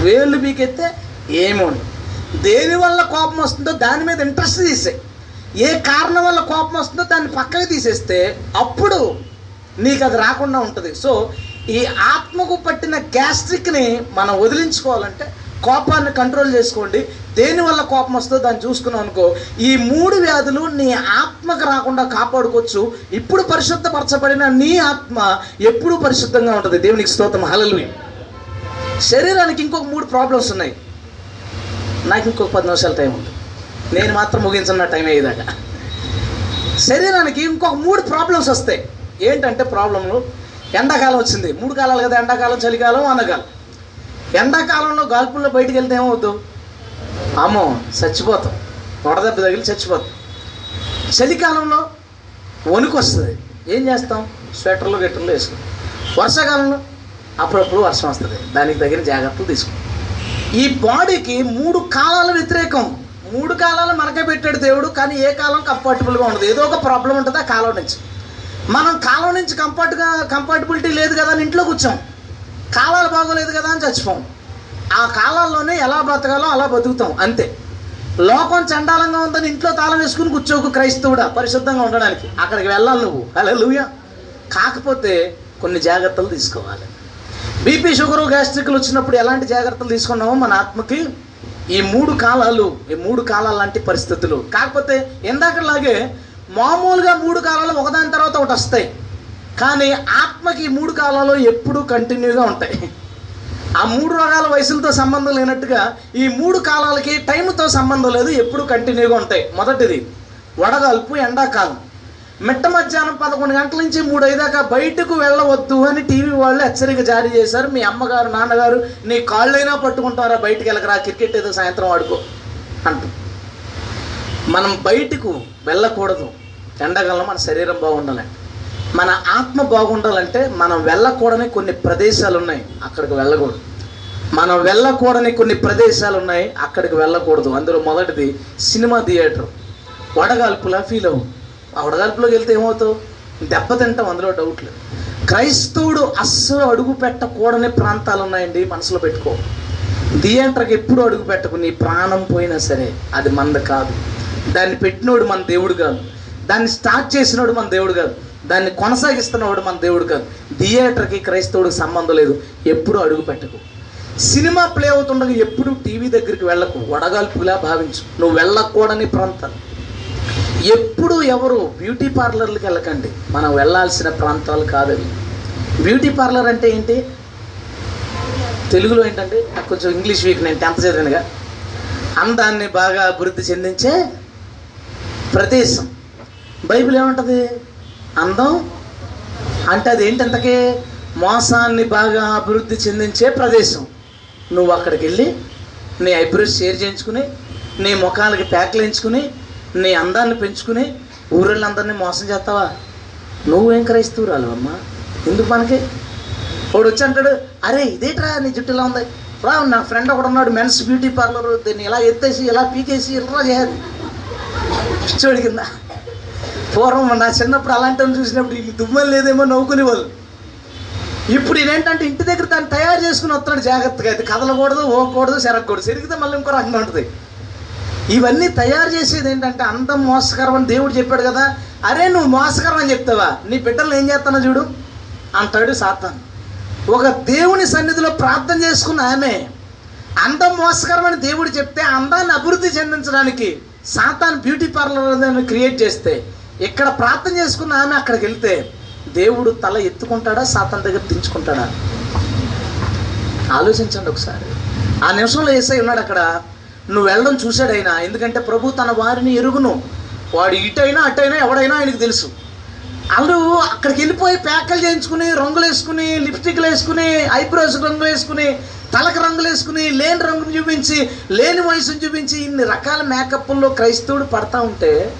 వేళ్ళు పీకెత్తే ఏమోండి దేని వల్ల కోపం వస్తుందో దాని మీద ఇంట్రెస్ట్ తీసే. ఏ కారణం వల్ల కోపం వస్తుందో దాన్ని పక్కకి తీసేస్తే అప్పుడు నీకు అది రాకుండా ఉంటుంది. సో ఈ ఆత్మకు పట్టిన గ్యాస్ట్రిక్ని మనం వదిలించుకోవాలంటే కోపాన్ని కంట్రోల్ చేసుకోండి. దేనివల్ల కోపం వస్తుందో దాన్ని చూసుకున్నాం అనుకో ఈ మూడు వ్యాధులు నీ ఆత్మకు రాకుండా కాపాడుకోవచ్చు. ఇప్పుడు పరిశుద్ధపరచబడిన నీ ఆత్మ ఎప్పుడూ పరిశుద్ధంగా ఉంటుంది. దేవునికి స్తోత్రం. హలలు శరీరానికి ఇంకొక మూడు ప్రాబ్లమ్స్ ఉన్నాయి. నాకు ఇంకొక పది నిమిషాలు టైం ఉంది నేను మాత్రం ముగించిన టైం అయ్యేదాకా. శరీరానికి ఇంకొక మూడు ప్రాబ్లమ్స్ వస్తాయి. ఏంటంటే ప్రాబ్లంలు ఎండాకాలం వచ్చింది. మూడు కాలాలు కదా ఎండాకాలం చలికాలం వానకాలం. ఎండాకాలంలో గాల్పుల్లో బయటికి వెళ్తే ఏమవుద్దు? అమ్మో చచ్చిపోతాం. వడదెబ్బ తగిలి చచ్చిపోతాం. చలికాలంలో వణుకు వస్తుంది. ఏం చేస్తాం? స్వెటర్లు గెట్టర్లు వేసుకుంటాం. వర్షాకాలంలో అప్పుడప్పుడు వర్షం వస్తుంది. దానికి తగిన జాగ్రత్తలు తీసుకుంటాం. ఈ బాడీకి మూడు కాలాల వ్యతిరేకం. మూడు కాలాలు మనకే పెట్టాడు దేవుడు కానీ ఏ కాలం కంఫర్టబుల్గా ఉండదు. ఏదో ఒక ప్రాబ్లం ఉంటుంది ఆ కాలం నుంచి. మనం కాలం నుంచి కంఫర్ట్గా కంఫర్టబిలిటీ లేదు కదా అని ఇంట్లో కూర్చోం. కాలాలు బాగోలేదు కదా అని చచ్చిపోం. ఆ కాలాల్లోనే ఎలా బ్రతకాలో అలా బతుకుతాం అంతే. లోకం చండాలంగా ఉందని ఇంట్లో తాళం వేసుకుని కూర్చోకు క్రైస్తవుడా పరిశుద్ధంగా ఉండడానికి. అక్కడికి వెళ్ళాలి నువ్వు. అలా లూయా కాకపోతే కొన్ని జాగ్రత్తలు తీసుకోవాలి. బీపీ షుగర్ గ్యాస్ట్రిక్లు వచ్చినప్పుడు ఎలాంటి జాగ్రత్తలు తీసుకున్నామో మన ఆత్మకి ఈ మూడు కాలాలు ఈ మూడు కాలాలు లాంటి పరిస్థితులు. కాకపోతే ఇందాకలాగే మామూలుగా మూడు కాలాలు ఒకదాని తర్వాత ఒకటి వస్తాయి. కానీ ఆత్మకి ఈ మూడు కాలాలు ఎప్పుడూ కంటిన్యూగా ఉంటాయి. ఆ మూడు రకాల వయసులతో సంబంధం లేనట్టుగా ఈ మూడు కాలాలకి టైంతో సంబంధం లేదు ఎప్పుడు కంటిన్యూగా ఉంటాయి. మొదటిది వడగాల్పు ఎండాకాలం. మిట్ట మధ్యాహ్నం పదకొండు గంటల నుంచి మూడు అయ్యేదాకా బయటకు వెళ్ళవద్దు అని టీవీ వాళ్ళు హెచ్చరిక జారీ చేశారు. మీ అమ్మగారు నాన్నగారు నీ కాళ్ళైనా పట్టుకుంటారా? బయటికి వెళ్ళకరా? క్రికెట్ ఏదో సాయంత్రం ఆడుకో అంట. మనం బయటకు వెళ్ళకూడదు. ఎండాకాలంలో మన శరీరం బాగుండాలి. మన ఆత్మ బాగుండాలంటే మనం వెళ్ళకూడని కొన్ని ప్రదేశాలు ఉన్నాయి అక్కడికి వెళ్ళకూడదు. మనం వెళ్ళకూడని కొన్ని ప్రదేశాలు ఉన్నాయి అక్కడికి వెళ్ళకూడదు. అందులో మొదటిది సినిమా థియేటర్. వడగాల్పులా ఫీల్ అవ్వు ఆ వడగాల్పులోకి వెళ్తే ఏమవుతావు దెబ్బ తింటాం అందులో డౌట్ లేదు. క్రైస్తవుడు అస్సలు అడుగు పెట్టకూడని ప్రాంతాలు ఉన్నాయండి మనసులో పెట్టుకో. థియేటర్కి ఎప్పుడు అడుగు పెట్టకు నీ ప్రాణం పోయినా సరే అది మంద కాదు. దాన్ని పెట్టినోడు మన దేవుడు కాదు. దాన్ని స్టార్ట్ చేసినోడు మన దేవుడు కాదు. దాన్ని కొనసాగిస్తున్నవాడు మన దేవుడు కాదు. థియేటర్కి క్రైస్తవుడికి సంబంధం లేదు ఎప్పుడు అడుగు పెట్టకు. సినిమా ప్లే అవుతుండగా ఎప్పుడు టీవీ దగ్గరికి వెళ్ళకు వడగాల్పులా భావించు. నువ్వు వెళ్ళకూడని ప్రాంతాలు. ఎప్పుడు ఎవరు బ్యూటీ పార్లర్లకు వెళ్ళకండి. మనం వెళ్ళాల్సిన ప్రాంతాలు కాదవి బ్యూటీ పార్లర్ అంటే ఏంటి? తెలుగులో ఏంటంటే నాకు కొంచెం ఇంగ్లీష్ వీక్ నేను టెన్త్ చదివినగా. అందాన్ని బాగా అభివృద్ధి చెందించే ప్రదేశం. బైబిల్ ఏమంటుంది? అందం? అంటే అది ఏంటంతకే మోసాన్ని బాగా అభివృద్ధి చెందించే ప్రదేశం. నువ్వు అక్కడికి వెళ్ళి నీ ఐబ్రోస్ షేర్ చేయించుకుని నీ ముఖాలకి ప్యాక్లు వేయించుకుని నీ అందాన్ని పెంచుకుని ఊళ్ళందరినీ మోసం చేస్తావా? నువ్వేం క్రైస్తవురాలు అమ్మ? ఎందుకు మనకి వాడు వచ్చి అంటాడు అరే ఇదేట్రా నీ జుట్టు ఇలా ఉంది? రా నా ఫ్రెండ్ ఒకడు ఉన్నాడు మెన్స్ బ్యూటీ పార్లర్ దీన్ని ఇలా ఎత్తేసి ఇలా పీకేసి ఇలా చేయాలి. పిచ్చోడి కింద. పూర్వం నా చిన్నప్పుడు అలాంటి చూసినప్పుడు ఈ దుమ్మలు లేదేమో నవ్వుకునే వాళ్ళు ఇప్పుడు ఏంటంటే ఇంటి దగ్గర దాన్ని తయారు చేసుకుని వస్తాడు జాగ్రత్తగా. అయితే కదలకూడదు ఓకూడదు సెరగకూడదు. సెరిగితే మళ్ళీ ఇంకో రకంగా ఉంటుంది. ఇవన్నీ తయారు చేసేది ఏంటంటే అందం మోసకరం అని దేవుడు చెప్పాడు కదా. అరే నువ్వు మోసకరం అని చెప్తావా? నీ బిడ్డలు ఏం చేస్తానో చూడు. అంటాడు సాతాన్. ఒక దేవుని సన్నిధిలో ప్రార్థన చేసుకున్న ఆమె అందం మోసకరం అని దేవుడు చెప్తే అందాన్ని అభివృద్ధి చెందించడానికి సాతాన్ బ్యూటీ పార్లర్ క్రియేట్ చేస్తే ఇక్కడ ప్రార్థన చేసుకున్న ఆమె అక్కడికి వెళ్తే దేవుడు తల ఎత్తుకుంటాడా సాతాన్ దగ్గర దించుకుంటాడా? ఆలోచించండి ఒకసారి. ఆ నిమిషంలో ఏసై ఉన్నాడు అక్కడ. నువ్వు వెళ్ళడం చూశాడైనా ఎందుకంటే ప్రభు తన వారిని ఎరుగును. వాడు ఇటైనా అటైనా ఎవడైనా ఆయనకు తెలుసు. వాళ్ళు అక్కడికి వెళ్ళిపోయి ప్యాకలు చేయించుకుని రంగులు వేసుకుని లిప్స్టిక్లు వేసుకుని ఐబ్రోస్ రంగులు వేసుకుని తలకు రంగులు వేసుకుని లేని రంగును చూపించి లేని వయసును చూపించి ఇన్ని రకాల మేకప్ల్లో క్రైస్తవుడు పడతా ఉంటే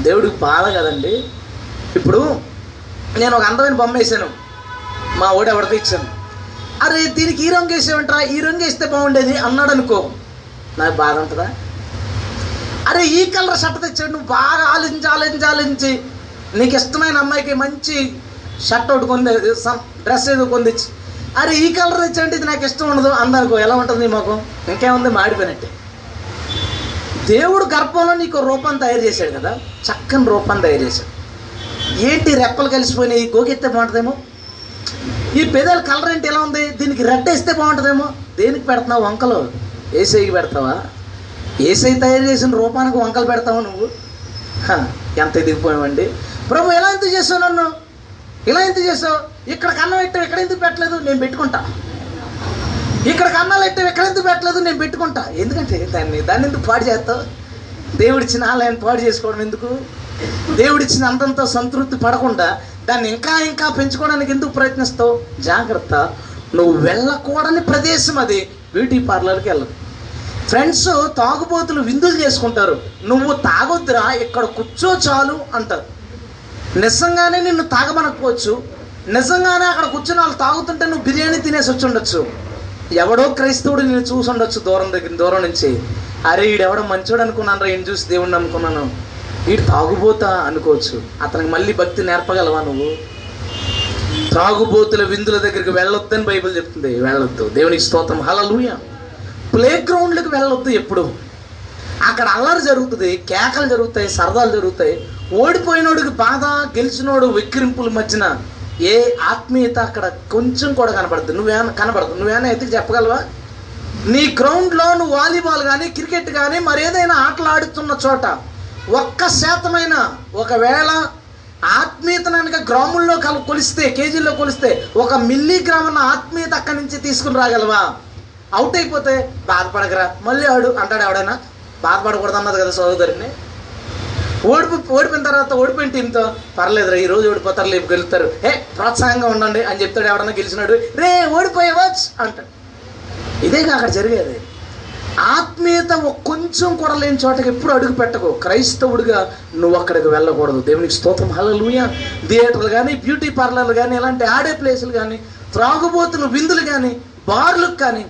దేవుడికి బాధ కదండి. ఇప్పుడు నేను ఒక అందమైన బొమ్మ వేసాను. మా ఓడి ఎవరితో ఇచ్చాను. అరే దీనికి ఈ రంగు వేసేవంటరా? ఈ రంగు వేస్తే బాగుండేది? అన్నాడు అనుకో. నాకు బాధ ఉంటుందా? అరే ఈ కలర్ షర్ట్ తెచ్చాడు నువ్వు బాగా ఆలించి ఆలించి ఆలించి. నీకు ఇష్టమైన అమ్మాయికి మంచి షర్ట్ ఒకటి కొంది డ్రెస్ ఏదో కొందిచ్చి అరే ఈ కలర్ తెచ్చండి ఇది నాకు ఇష్టం ఉండదు అందరికో. ఎలా ఉంటుంది మాకు ఇంకేముంది? మాడిపోయినట్టే. దేవుడు గర్భంలో నీకు రూపం తయారు చేశాడు కదా? చక్కని రూపం తయారు చేశాడు. ఏంటి రెప్పలు కలిసిపోయినాయి? గోకెత్తే బాగుంటుందేమో? ఈ పెదాల కలర్ ఏంటి? ఎలా ఉంది? దీనికి రెడ్ వేస్తే బాగుంటుందేమో? దేనికి పెడుతున్నావు వంకలు? ఏసైకి పెడతావా? ఏసై తయారు చేసిన రూపానికి వంకలు పెడతావు నువ్వు? హ, ఎంత ఎదిగిపోయావండి ప్రభు ఎలా ఎంత చేసావు నన్ను? ఇలా ఎంత చేసావు? ఇక్కడ కన్నం పెట్టావు ఇక్కడ ఎందుకు పెట్టలేదు? నేను పెట్టుకుంటా. ఇక్కడ కన్నాలు పెట్టావు ఇక్కడ ఎందుకు పెట్టలేదు? నేను పెట్టుకుంటా. ఎందుకంటే దాన్ని దాన్ని ఎందుకు పాడు చేస్తావు? దేవుడిచ్చిన ఆలయాన్ని పాడు చేసుకోవడం ఎందుకు? దేవుడిచ్చిన అంతంతో సంతృప్తి పడకుండా దాన్ని ఇంకా ఇంకా పెంచుకోవడానికి ఎందుకు ప్రయత్నిస్తావు? జాగ్రత్త. నువ్వు వెళ్ళకూడని ప్రదేశం అది. బ్యూటీ పార్లర్కి వెళ్ళదు ఫ్రెండ్స్ తాగుబోతులు విందులు చేసుకుంటారు. నువ్వు తాగొద్దురా ఇక్కడ కూర్చో చాలు అంటారు. నిజంగానే నిన్ను తాగమనకపోవచ్చు. నిజంగానే అక్కడ కూర్చుని వాళ్ళు తాగుతుంటే నువ్వు బిర్యానీ తినేసి వచ్చి ఉండొచ్చు. ఎవడో క్రైస్తవుడు నేను చూసి ఉండొచ్చు దూరం దగ్గర దూరం నుంచి. అరే ఈడెవడో మంచోడు అనుకున్నాను రా ఈయన చూసి దేవుడిని అనుకున్నాను వీడు తాగుబోతా అనుకోవచ్చు. అతనికి మళ్ళీ భక్తి నేర్పగలవా నువ్వు? తాగుబోతుల విందుల దగ్గరికి వెళ్ళొద్దని బైబిల్ చెప్తుంది. వెళ్ళొద్దు. దేవునికి స్తోత్రం. హలలుయ ప్లే గ్రౌండ్లకు వెళ్ళొద్దు ఎప్పుడు. అక్కడ అల్లరి జరుగుతుంది కేకలు జరుగుతాయి సరదాలు జరుగుతాయి. ఓడిపోయినోడికి బాధ గెలిచినోడు విక్రింపుల మధ్యన ఏ ఆత్మీయత అక్కడ కొంచెం కూడా కనబడదు నువ్వేమైనా కనపడదు. నువ్వేమైనా ఎత్తికి చెప్పగలవా? నీ గ్రౌండ్లో నువ్వు వాలీబాల్ కానీ క్రికెట్ కానీ మరేదైనా ఆటలు ఆడుతున్న చోట ఒక్క శాతమైన ఒకవేళ ఆత్మీయత కనుక గ్రాముల్లో కల కొలిస్తే కేజీల్లో కొలిస్తే ఒక మిల్లీగ్రామ్ అన్న ఆత్మీయత అక్కడి నుంచి తీసుకుని రాగలవా? అవుట్ అయిపోతే బాధపడకరా. మళ్ళీ ఆడు అంటాడు ఎవడైనా బాధపడకూడదు అన్నది కదా సోదరుని ఓడిపో ఓడిపోయిన తర్వాత ఓడిపోయిన టీంతో పర్లేదురా ఈ రోజు ఓడిపోతారు లేపు గెలుస్తారు ఏ ప్రోత్సాహంగా ఉండండి అని చెప్తాడు ఎవడన్నా గెలిచినాడు. రే ఓడిపోయేవచ్చు అంటాడు. ఇదేగా అక్కడ జరిగేది. ఆత్మీయత కొంచెం కూడా లేని చోటకి ఎప్పుడు అడుగు పెట్టకు. క్రైస్తవుడిగా నువ్వు అక్కడికి వెళ్ళకూడదు. దేవునికి స్తోత్రం. హలలుయ థియేటర్లు కానీ బ్యూటీ పార్లర్లు కానీ ఇలాంటి ఆడే ప్లేసులు కానీ త్రాగుబోతులు విందులు కానీ బార్లకు కానీ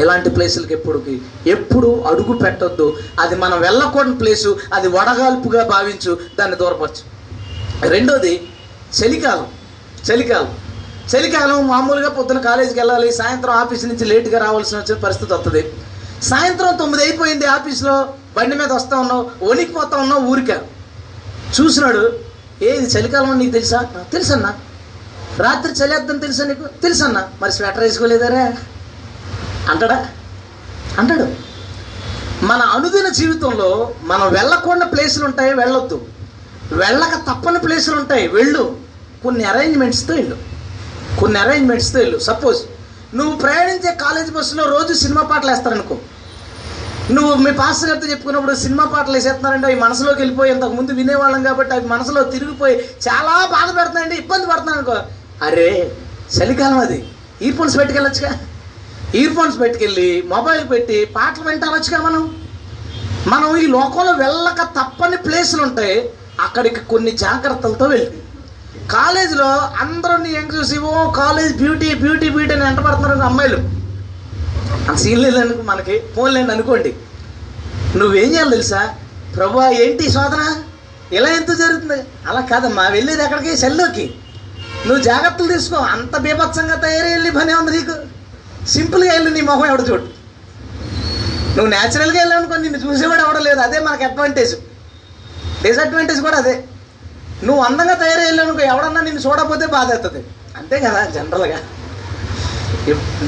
ఇలాంటి ప్లేసులకి ఎప్పుడుకి? ఎప్పుడు అడుగు పెట్టొద్దు. అది మనం వెళ్ళకూడని ప్లేసు అది వడగాల్పుగా భావించు దాన్ని దూరపరచు. రెండోది చలికాలం. చలికాలం. చలికాలం మామూలుగా పొద్దున కాలేజీకి వెళ్ళాలి సాయంత్రం ఆఫీస్ నుంచి లేట్గా రావాల్సిన వచ్చిన పరిస్థితి వస్తుంది సాయంత్రం తొమ్మిది అయిపోయింది ఆఫీస్లో బండి మీద వస్తా ఉన్నావు వణికిపోతా ఉన్నావు ఊరికే. చూసినాడు ఏ ఇది చలికాలం అని నీకు తెలుసా? తెలుసన్నా. రాత్రి చలి చలేద్దని తెలుసా నీకు? తెలుసన్నా. మరి స్వెటర్ వేసుకోలేదారా? అంటాడా అంటాడు మన అనుదిన జీవితంలో మనం వెళ్ళకుండా ప్లేసులు ఉంటాయి వెళ్ళొద్దు. వెళ్ళక తప్పని ప్లేసులు ఉంటాయి వెళ్ళు. కొన్ని అరేంజ్మెంట్స్తో వెళ్ళు. కొన్ని అరేంజ్మెంట్స్తో వెళ్ళు. సపోజ్ నువ్వు ప్రయాణించే కాలేజ్ బస్సులో రోజు సినిమా పాటలు వేస్తారనుకో. నువ్వు మీ పాస్ గారితో చెప్పుకున్నప్పుడు సినిమా పాటలు వేసేస్తున్నారంటే అవి మనసులోకి వెళ్ళిపోయి ఇంతకు ముందు వినేవాళ్ళం కాబట్టి అవి మనసులో తిరిగిపోయి చాలా బాధ పెడుతున్నాయండి ఇబ్బంది పడుతున్నాను అనుకో అరే చలికాలం అది. ఇయర్ ఫోన్స్ పెట్టుకెళ్ళొచ్చుగా. ఇయర్ ఫోన్స్ పెట్టుకెళ్ళి మొబైల్ పెట్టి పాటలు వింటారొచ్చుగా మనం? మనం ఈ లోకంలో వెళ్ళక తప్పని ప్లేసులు ఉంటాయి అక్కడికి కొన్ని జాగ్రత్తలతో వెళ్ళి. కాలేజీలో అందరూ నీ ఏం చూసి ఓ కాలేజ్ బ్యూటీ బ్యూటీ బ్యూటీ అని వెంటబడుతున్నారు అమ్మాయిలు. అంత సీన్ లేదనుకో మనకి ఫోన్ లేని అనుకోండి. నువ్వేం చేయాలి తెలుసా? ప్రభు ఏంటి శోధన? ఇలా ఎంత జరుగుతుంది? అలా కాదమ్మా వెళ్ళేది ఎక్కడికి? సెల్లోకి. నువ్వు జాగ్రత్తలు తీసుకో అంత బీభత్సంగా తయారై వెళ్ళి పనే ఉంది నీకు. సింపుల్గా వెళ్ళి నీ మొహం ఎవడు చూడు? నువ్వు న్యాచురల్గా వెళ్ళావు అనుకో నిన్ను చూసేవాడు ఎవడో లేదు. అదే మనకు అడ్వాంటేజ్ డిసడ్వాంటేజ్ కూడా అదే. నువ్వు అందంగా తయారై వెళ్ళావు అనుకో ఎవడన్నా నిన్ను చూడకపోతే బాధ అవుతుంది. అంతే కదా జనరల్గా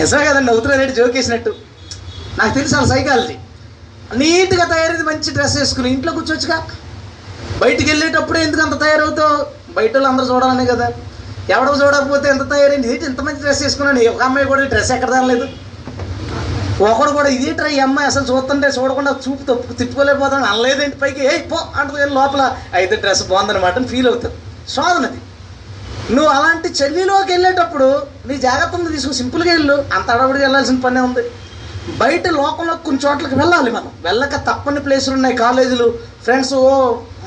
నిజమే కదండి నవ్వుతున్నారేంటి జోక్ వేసినట్టు. నాకు తెలుసు వాళ్ళ సైకాలజీ నీట్గా తయారైంది మంచి డ్రెస్ వేసుకుని ఇంట్లో కూర్చోవచ్చుగా. బయటికి వెళ్ళేటప్పుడే ఎందుకు అంత తయారవుతావు? బయట వాళ్ళు అందరూ చూడాలనే కదా. ఎవడో చూడకపోతే ఎంత తయారైంది? ఏంటి ఇంత మంచి డ్రెస్ వేసుకున్నాను ఒక అమ్మాయి కూడా డ్రెస్ ఎక్కడ తరలేదు ఒకడు కూడా ఇది ట్రై అమ్మాయి అసలు చూస్తుంటే చూడకుండా చూపు తప్పు తిప్పుకోలేకపోతాను అనలేదేంటి పైకి? ఏ పో అంటుంది లోపల. అయితే డ్రెస్ బాగుందనమాట ఫీల్ అవుతుంది శోధనది నువ్వు అలాంటి చెల్లిలోకి వెళ్ళేటప్పుడు నీ జాగ్రత్తను తీసుకుని సింపుల్గా వెళ్ళు. అంత అడవుడికి వెళ్ళాల్సిన పనే ఉంది. బయట లోకంలో కొన్ని చోట్లకి వెళ్ళాలి మనం. వెళ్ళక తప్పని ప్లేసులు ఉన్నాయి కాలేజీలు ఫ్రెండ్స్ ఓ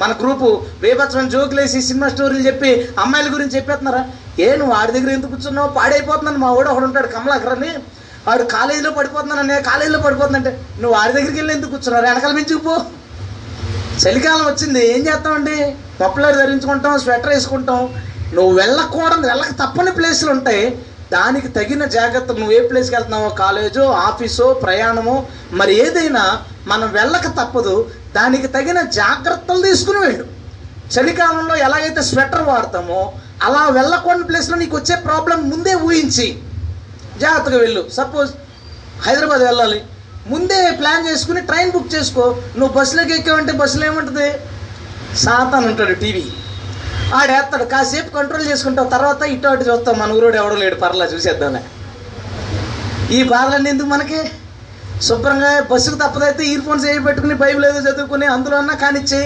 మన గ్రూపు వేపచ్చని జోకులేసి సినిమా స్టోరీలు చెప్పి అమ్మాయిల గురించి చెప్పేస్తున్నారా? ఏ నువ్వు వాడి దగ్గర ఎందుకు కూర్చున్నావు? పాడైపోతున్నాను. మా వాడు ఒకడు ఉంటాడు కమలాకర్ అని. వాడు కాలేజీలో పడిపోతున్నాను కాలేజీలో పడిపోతుందంటే నువ్వు వాడి దగ్గరికి వెళ్ళి ఎందుకు కూర్చున్నారు వెనకాల మించుకుపో చలికాలం వచ్చింది ఏం చేస్తామండి? మఫ్లర్ ధరించుకుంటాం స్వెటర్ వేసుకుంటాం. నువ్వు వెళ్ళకూడదు వెళ్ళక తప్పని ప్లేసులు ఉంటాయి. దానికి తగిన జాగ్రత్త నువ్వు ఏ ప్లేస్కి వెళ్తున్నావో? కాలేజో ఆఫీసో ప్రయాణమో? మరి ఏదైనా మనం వెళ్ళక తప్పదు. దానికి తగిన జాగ్రత్తలు తీసుకుని వెళ్ళు. చలికాలంలో ఎలాగైతే స్వెటర్ వాడతామో అలా వెళ్ళకూడని ప్లేస్లో నీకు వచ్చే ప్రాబ్లం ముందే ఊహించి. జాగ్రత్తగా వెళ్ళు. సపోజ్ హైదరాబాద్ వెళ్ళాలి. ముందే ప్లాన్ చేసుకుని ట్రైన్ బుక్ చేసుకో. నువ్వు బస్సులోకి ఎక్కావంటే బస్సులో ఏముంటుంది? సాతాన్ ఉంటాడు టీవీ. ఆడేస్తాడు కాసేపు కంట్రోల్ చేసుకుంటావు. తర్వాత ఇటు అటు చూస్తాం మన ఊరోడు ఎవడో లేడు. పర్లా చూసేద్దాంలే. ఈ బాధలన్నీ ఎందుకు మనకి? శుభ్రంగా బస్సుకు తప్పదైతే ఇయర్ ఫోన్స్ ఏ పెట్టుకుని బైబిల్ ఏదో చదువుకుని అందులో అన్నా కానిచ్చి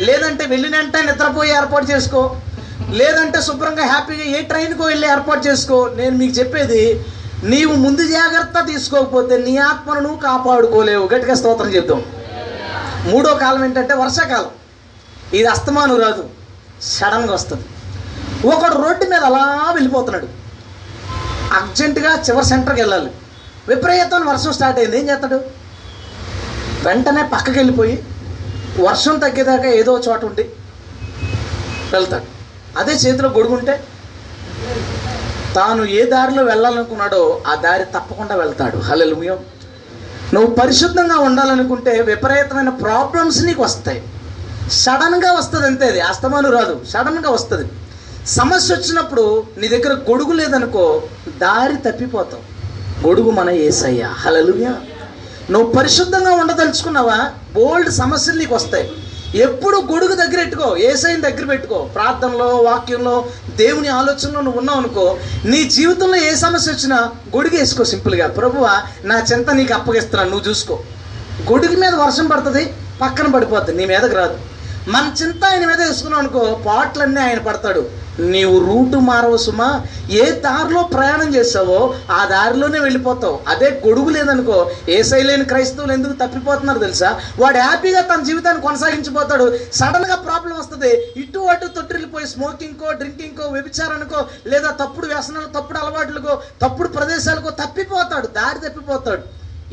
లేదంటే వెళ్ళినంటే నిద్రపోయి ఏర్పాటు చేసుకో. లేదంటే శుభ్రంగా హ్యాపీగా ఏ ట్రైన్కో వెళ్ళి ఏర్పాటు చేసుకో. నేను మీకు చెప్పేది నీవు ముందు జాగ్రత్త తీసుకోకపోతే నీ ఆత్మను కాపాడుకోలేవు. గట్టిగా స్తోత్రం చెప్తాం మూడో కాలం ఏంటంటే వర్షాకాలం. ఇది అస్తమాను రాదు. సడన్గా వస్తుంది. ఒకడు రోడ్డు మీద అలా వెళ్ళిపోతున్నాడు. అర్జెంటుగా చివరి సెంటర్కి వెళ్ళాలి. విపరీతమైన వర్షం స్టార్ట్ అయింది. ఏం చేస్తాడు? వెంటనే పక్కకి వెళ్ళిపోయి వర్షం తగ్గేదాకా ఏదో చోట ఉండి వెళ్తాడు. అదే చేతిలో గొడుగుంటే తాను ఏ దారిలో వెళ్ళాలనుకున్నాడో ఆ దారి తప్పకుండా వెళ్తాడు. హల్లెలూయా. నువ్వు పరిశుద్ధంగా ఉండాలనుకుంటే విపరీతమైన ప్రాబ్లమ్స్ నీకు వస్తాయి. సడన్గా వస్తుంది అంతే అది. అస్తమాను రాదు. సడన్గా వస్తుంది. సమస్య వచ్చినప్పుడు నీ దగ్గర గొడుగు లేదనుకో దారి తప్పిపోతావు. గొడుగు మన ఏసయ్య. హలలుగా నువ్వు పరిశుద్ధంగా ఉండదలుచుకున్నావా? బోల్డ్ సమస్యలు నీకు వస్తాయి. ఎప్పుడు గొడుగు దగ్గర పెట్టుకో ఏసైని దగ్గర పెట్టుకో. ప్రార్థనలో వాక్యంలో దేవుని ఆలోచనలో నువ్వు ఉన్నావు అనుకో నీ జీవితంలో ఏ సమస్య వచ్చినా గొడుగు వేసుకో సింపుల్గా ప్రభువా నా చింత నీకు అప్పగిస్తున్నాను నువ్వు చూసుకో. గొడుగు మీద వర్షం పడుతుంది పక్కన పడిపోద్ది నీ మీదకి రాదు. మన చింత ఆయన మీద వేసుకున్నావు అనుకో పాటలన్నీ ఆయన పడతాడు. నీవు రూటు మారవు సుమా. ఏ దారిలో ప్రయాణం చేసావో ఆ దారిలోనే వెళ్ళిపోతావు. అదే గొడుగు లేదనుకో ఏ లేని క్రైస్తవులు ఎందుకు తప్పిపోతున్నారు తెలుసా? వాడు హ్యాపీగా తన జీవితాన్ని కొనసాగించిపోతాడు. సడన్గా ప్రాబ్లం వస్తుంది. ఇటు అటు తొట్టిల్లిపోయి స్మోకింగ్కో డ్రింకింగ్కో వ్యభిచారానికో లేదా తప్పుడు వ్యసనాలు తప్పుడు అలవాట్లకో తప్పుడు ప్రదేశాలకో తప్పిపోతాడు. దారి తప్పిపోతాడు.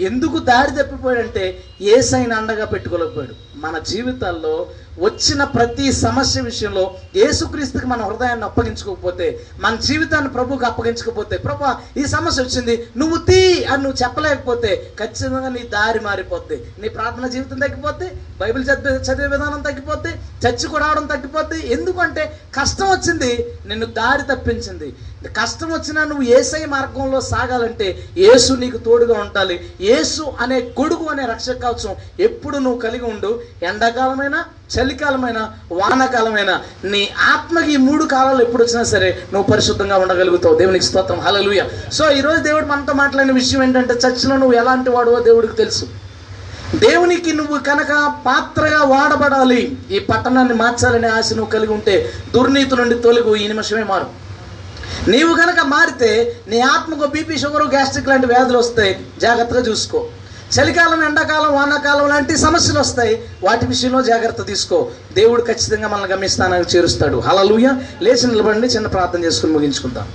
ఎందుకు దారి తప్పిపోయాడంటే ఏసైని అండగా పెట్టుకోలేకపోయాడు. మన జీవితాల్లో వచ్చిన ప్రతి సమస్య విషయంలో ఏసుక్రీస్తుకి మన హృదయాన్ని అప్పగించుకోకపోతే మన జీవితాన్ని ప్రభుకి అప్పగించకపోతే ప్రభు ఈ సమస్య వచ్చింది నువ్వు తీ అని నువ్వు చెప్పలేకపోతే ఖచ్చితంగా నీ దారి మారిపోద్ది. నీ ప్రార్థన జీవితం తగ్గిపోతే బైబిల్ చదివే చదివే విధానం తగ్గిపోతే చర్చి కూడా రావడం తగ్గిపోతే ఎందుకంటే కష్టం వచ్చింది నిన్ను దారి తప్పించింది. కష్టం వచ్చినా నువ్వు ఏసై మార్గంలో సాగాలంటే ఏసు నీకు తోడుగా ఉండాలి. ఏసు అనే గొడుగు అనే రక్షక కవచం ఎప్పుడు నువ్వు కలిగి ఉండు. ఎండాకాలమైనా చలికాలమైనా వానకాలమైనా నీ ఆత్మకి ఈ మూడు కాలాలు ఎప్పుడు వచ్చినా సరే నువ్వు పరిశుద్ధంగా ఉండగలుగుతావు. దేవునికి స్తోత్రం. హలలుయ సో ఈరోజు దేవుడు మనతో మాట్లాడిన విషయం ఏంటంటే చర్చిలో నువ్వు ఎలాంటి వాడువో దేవుడికి తెలుసు. దేవునికి నువ్వు కనుక పాత్రగా వాడబడాలి ఈ పట్టణాన్ని మార్చాలనే ఆశ నువ్వు కలిగి ఉంటే దుర్నీతి నుండి తొలగు ఈ నిమిషమే మారు. నీవు కనుక మారితే నీ ఆత్మకు బీపీ షుగర్ గ్యాస్ట్రిక్ లాంటి వ్యాధులు వస్తాయి. జాగ్రత్తగా చూసుకో. చలికాలం ఎండాకాలం వానాకాలం లాంటి సమస్యలు వస్తాయి. వాటి విషయంలో జాగ్రత్త తీసుకో. దేవుడు ఖచ్చితంగా మనల్ని గమ్యస్థానానికి చేరుస్తాడు. హలలుయ లేచి నిలబడి చిన్న ప్రార్థన చేసుకుని ముగించుకుందాం.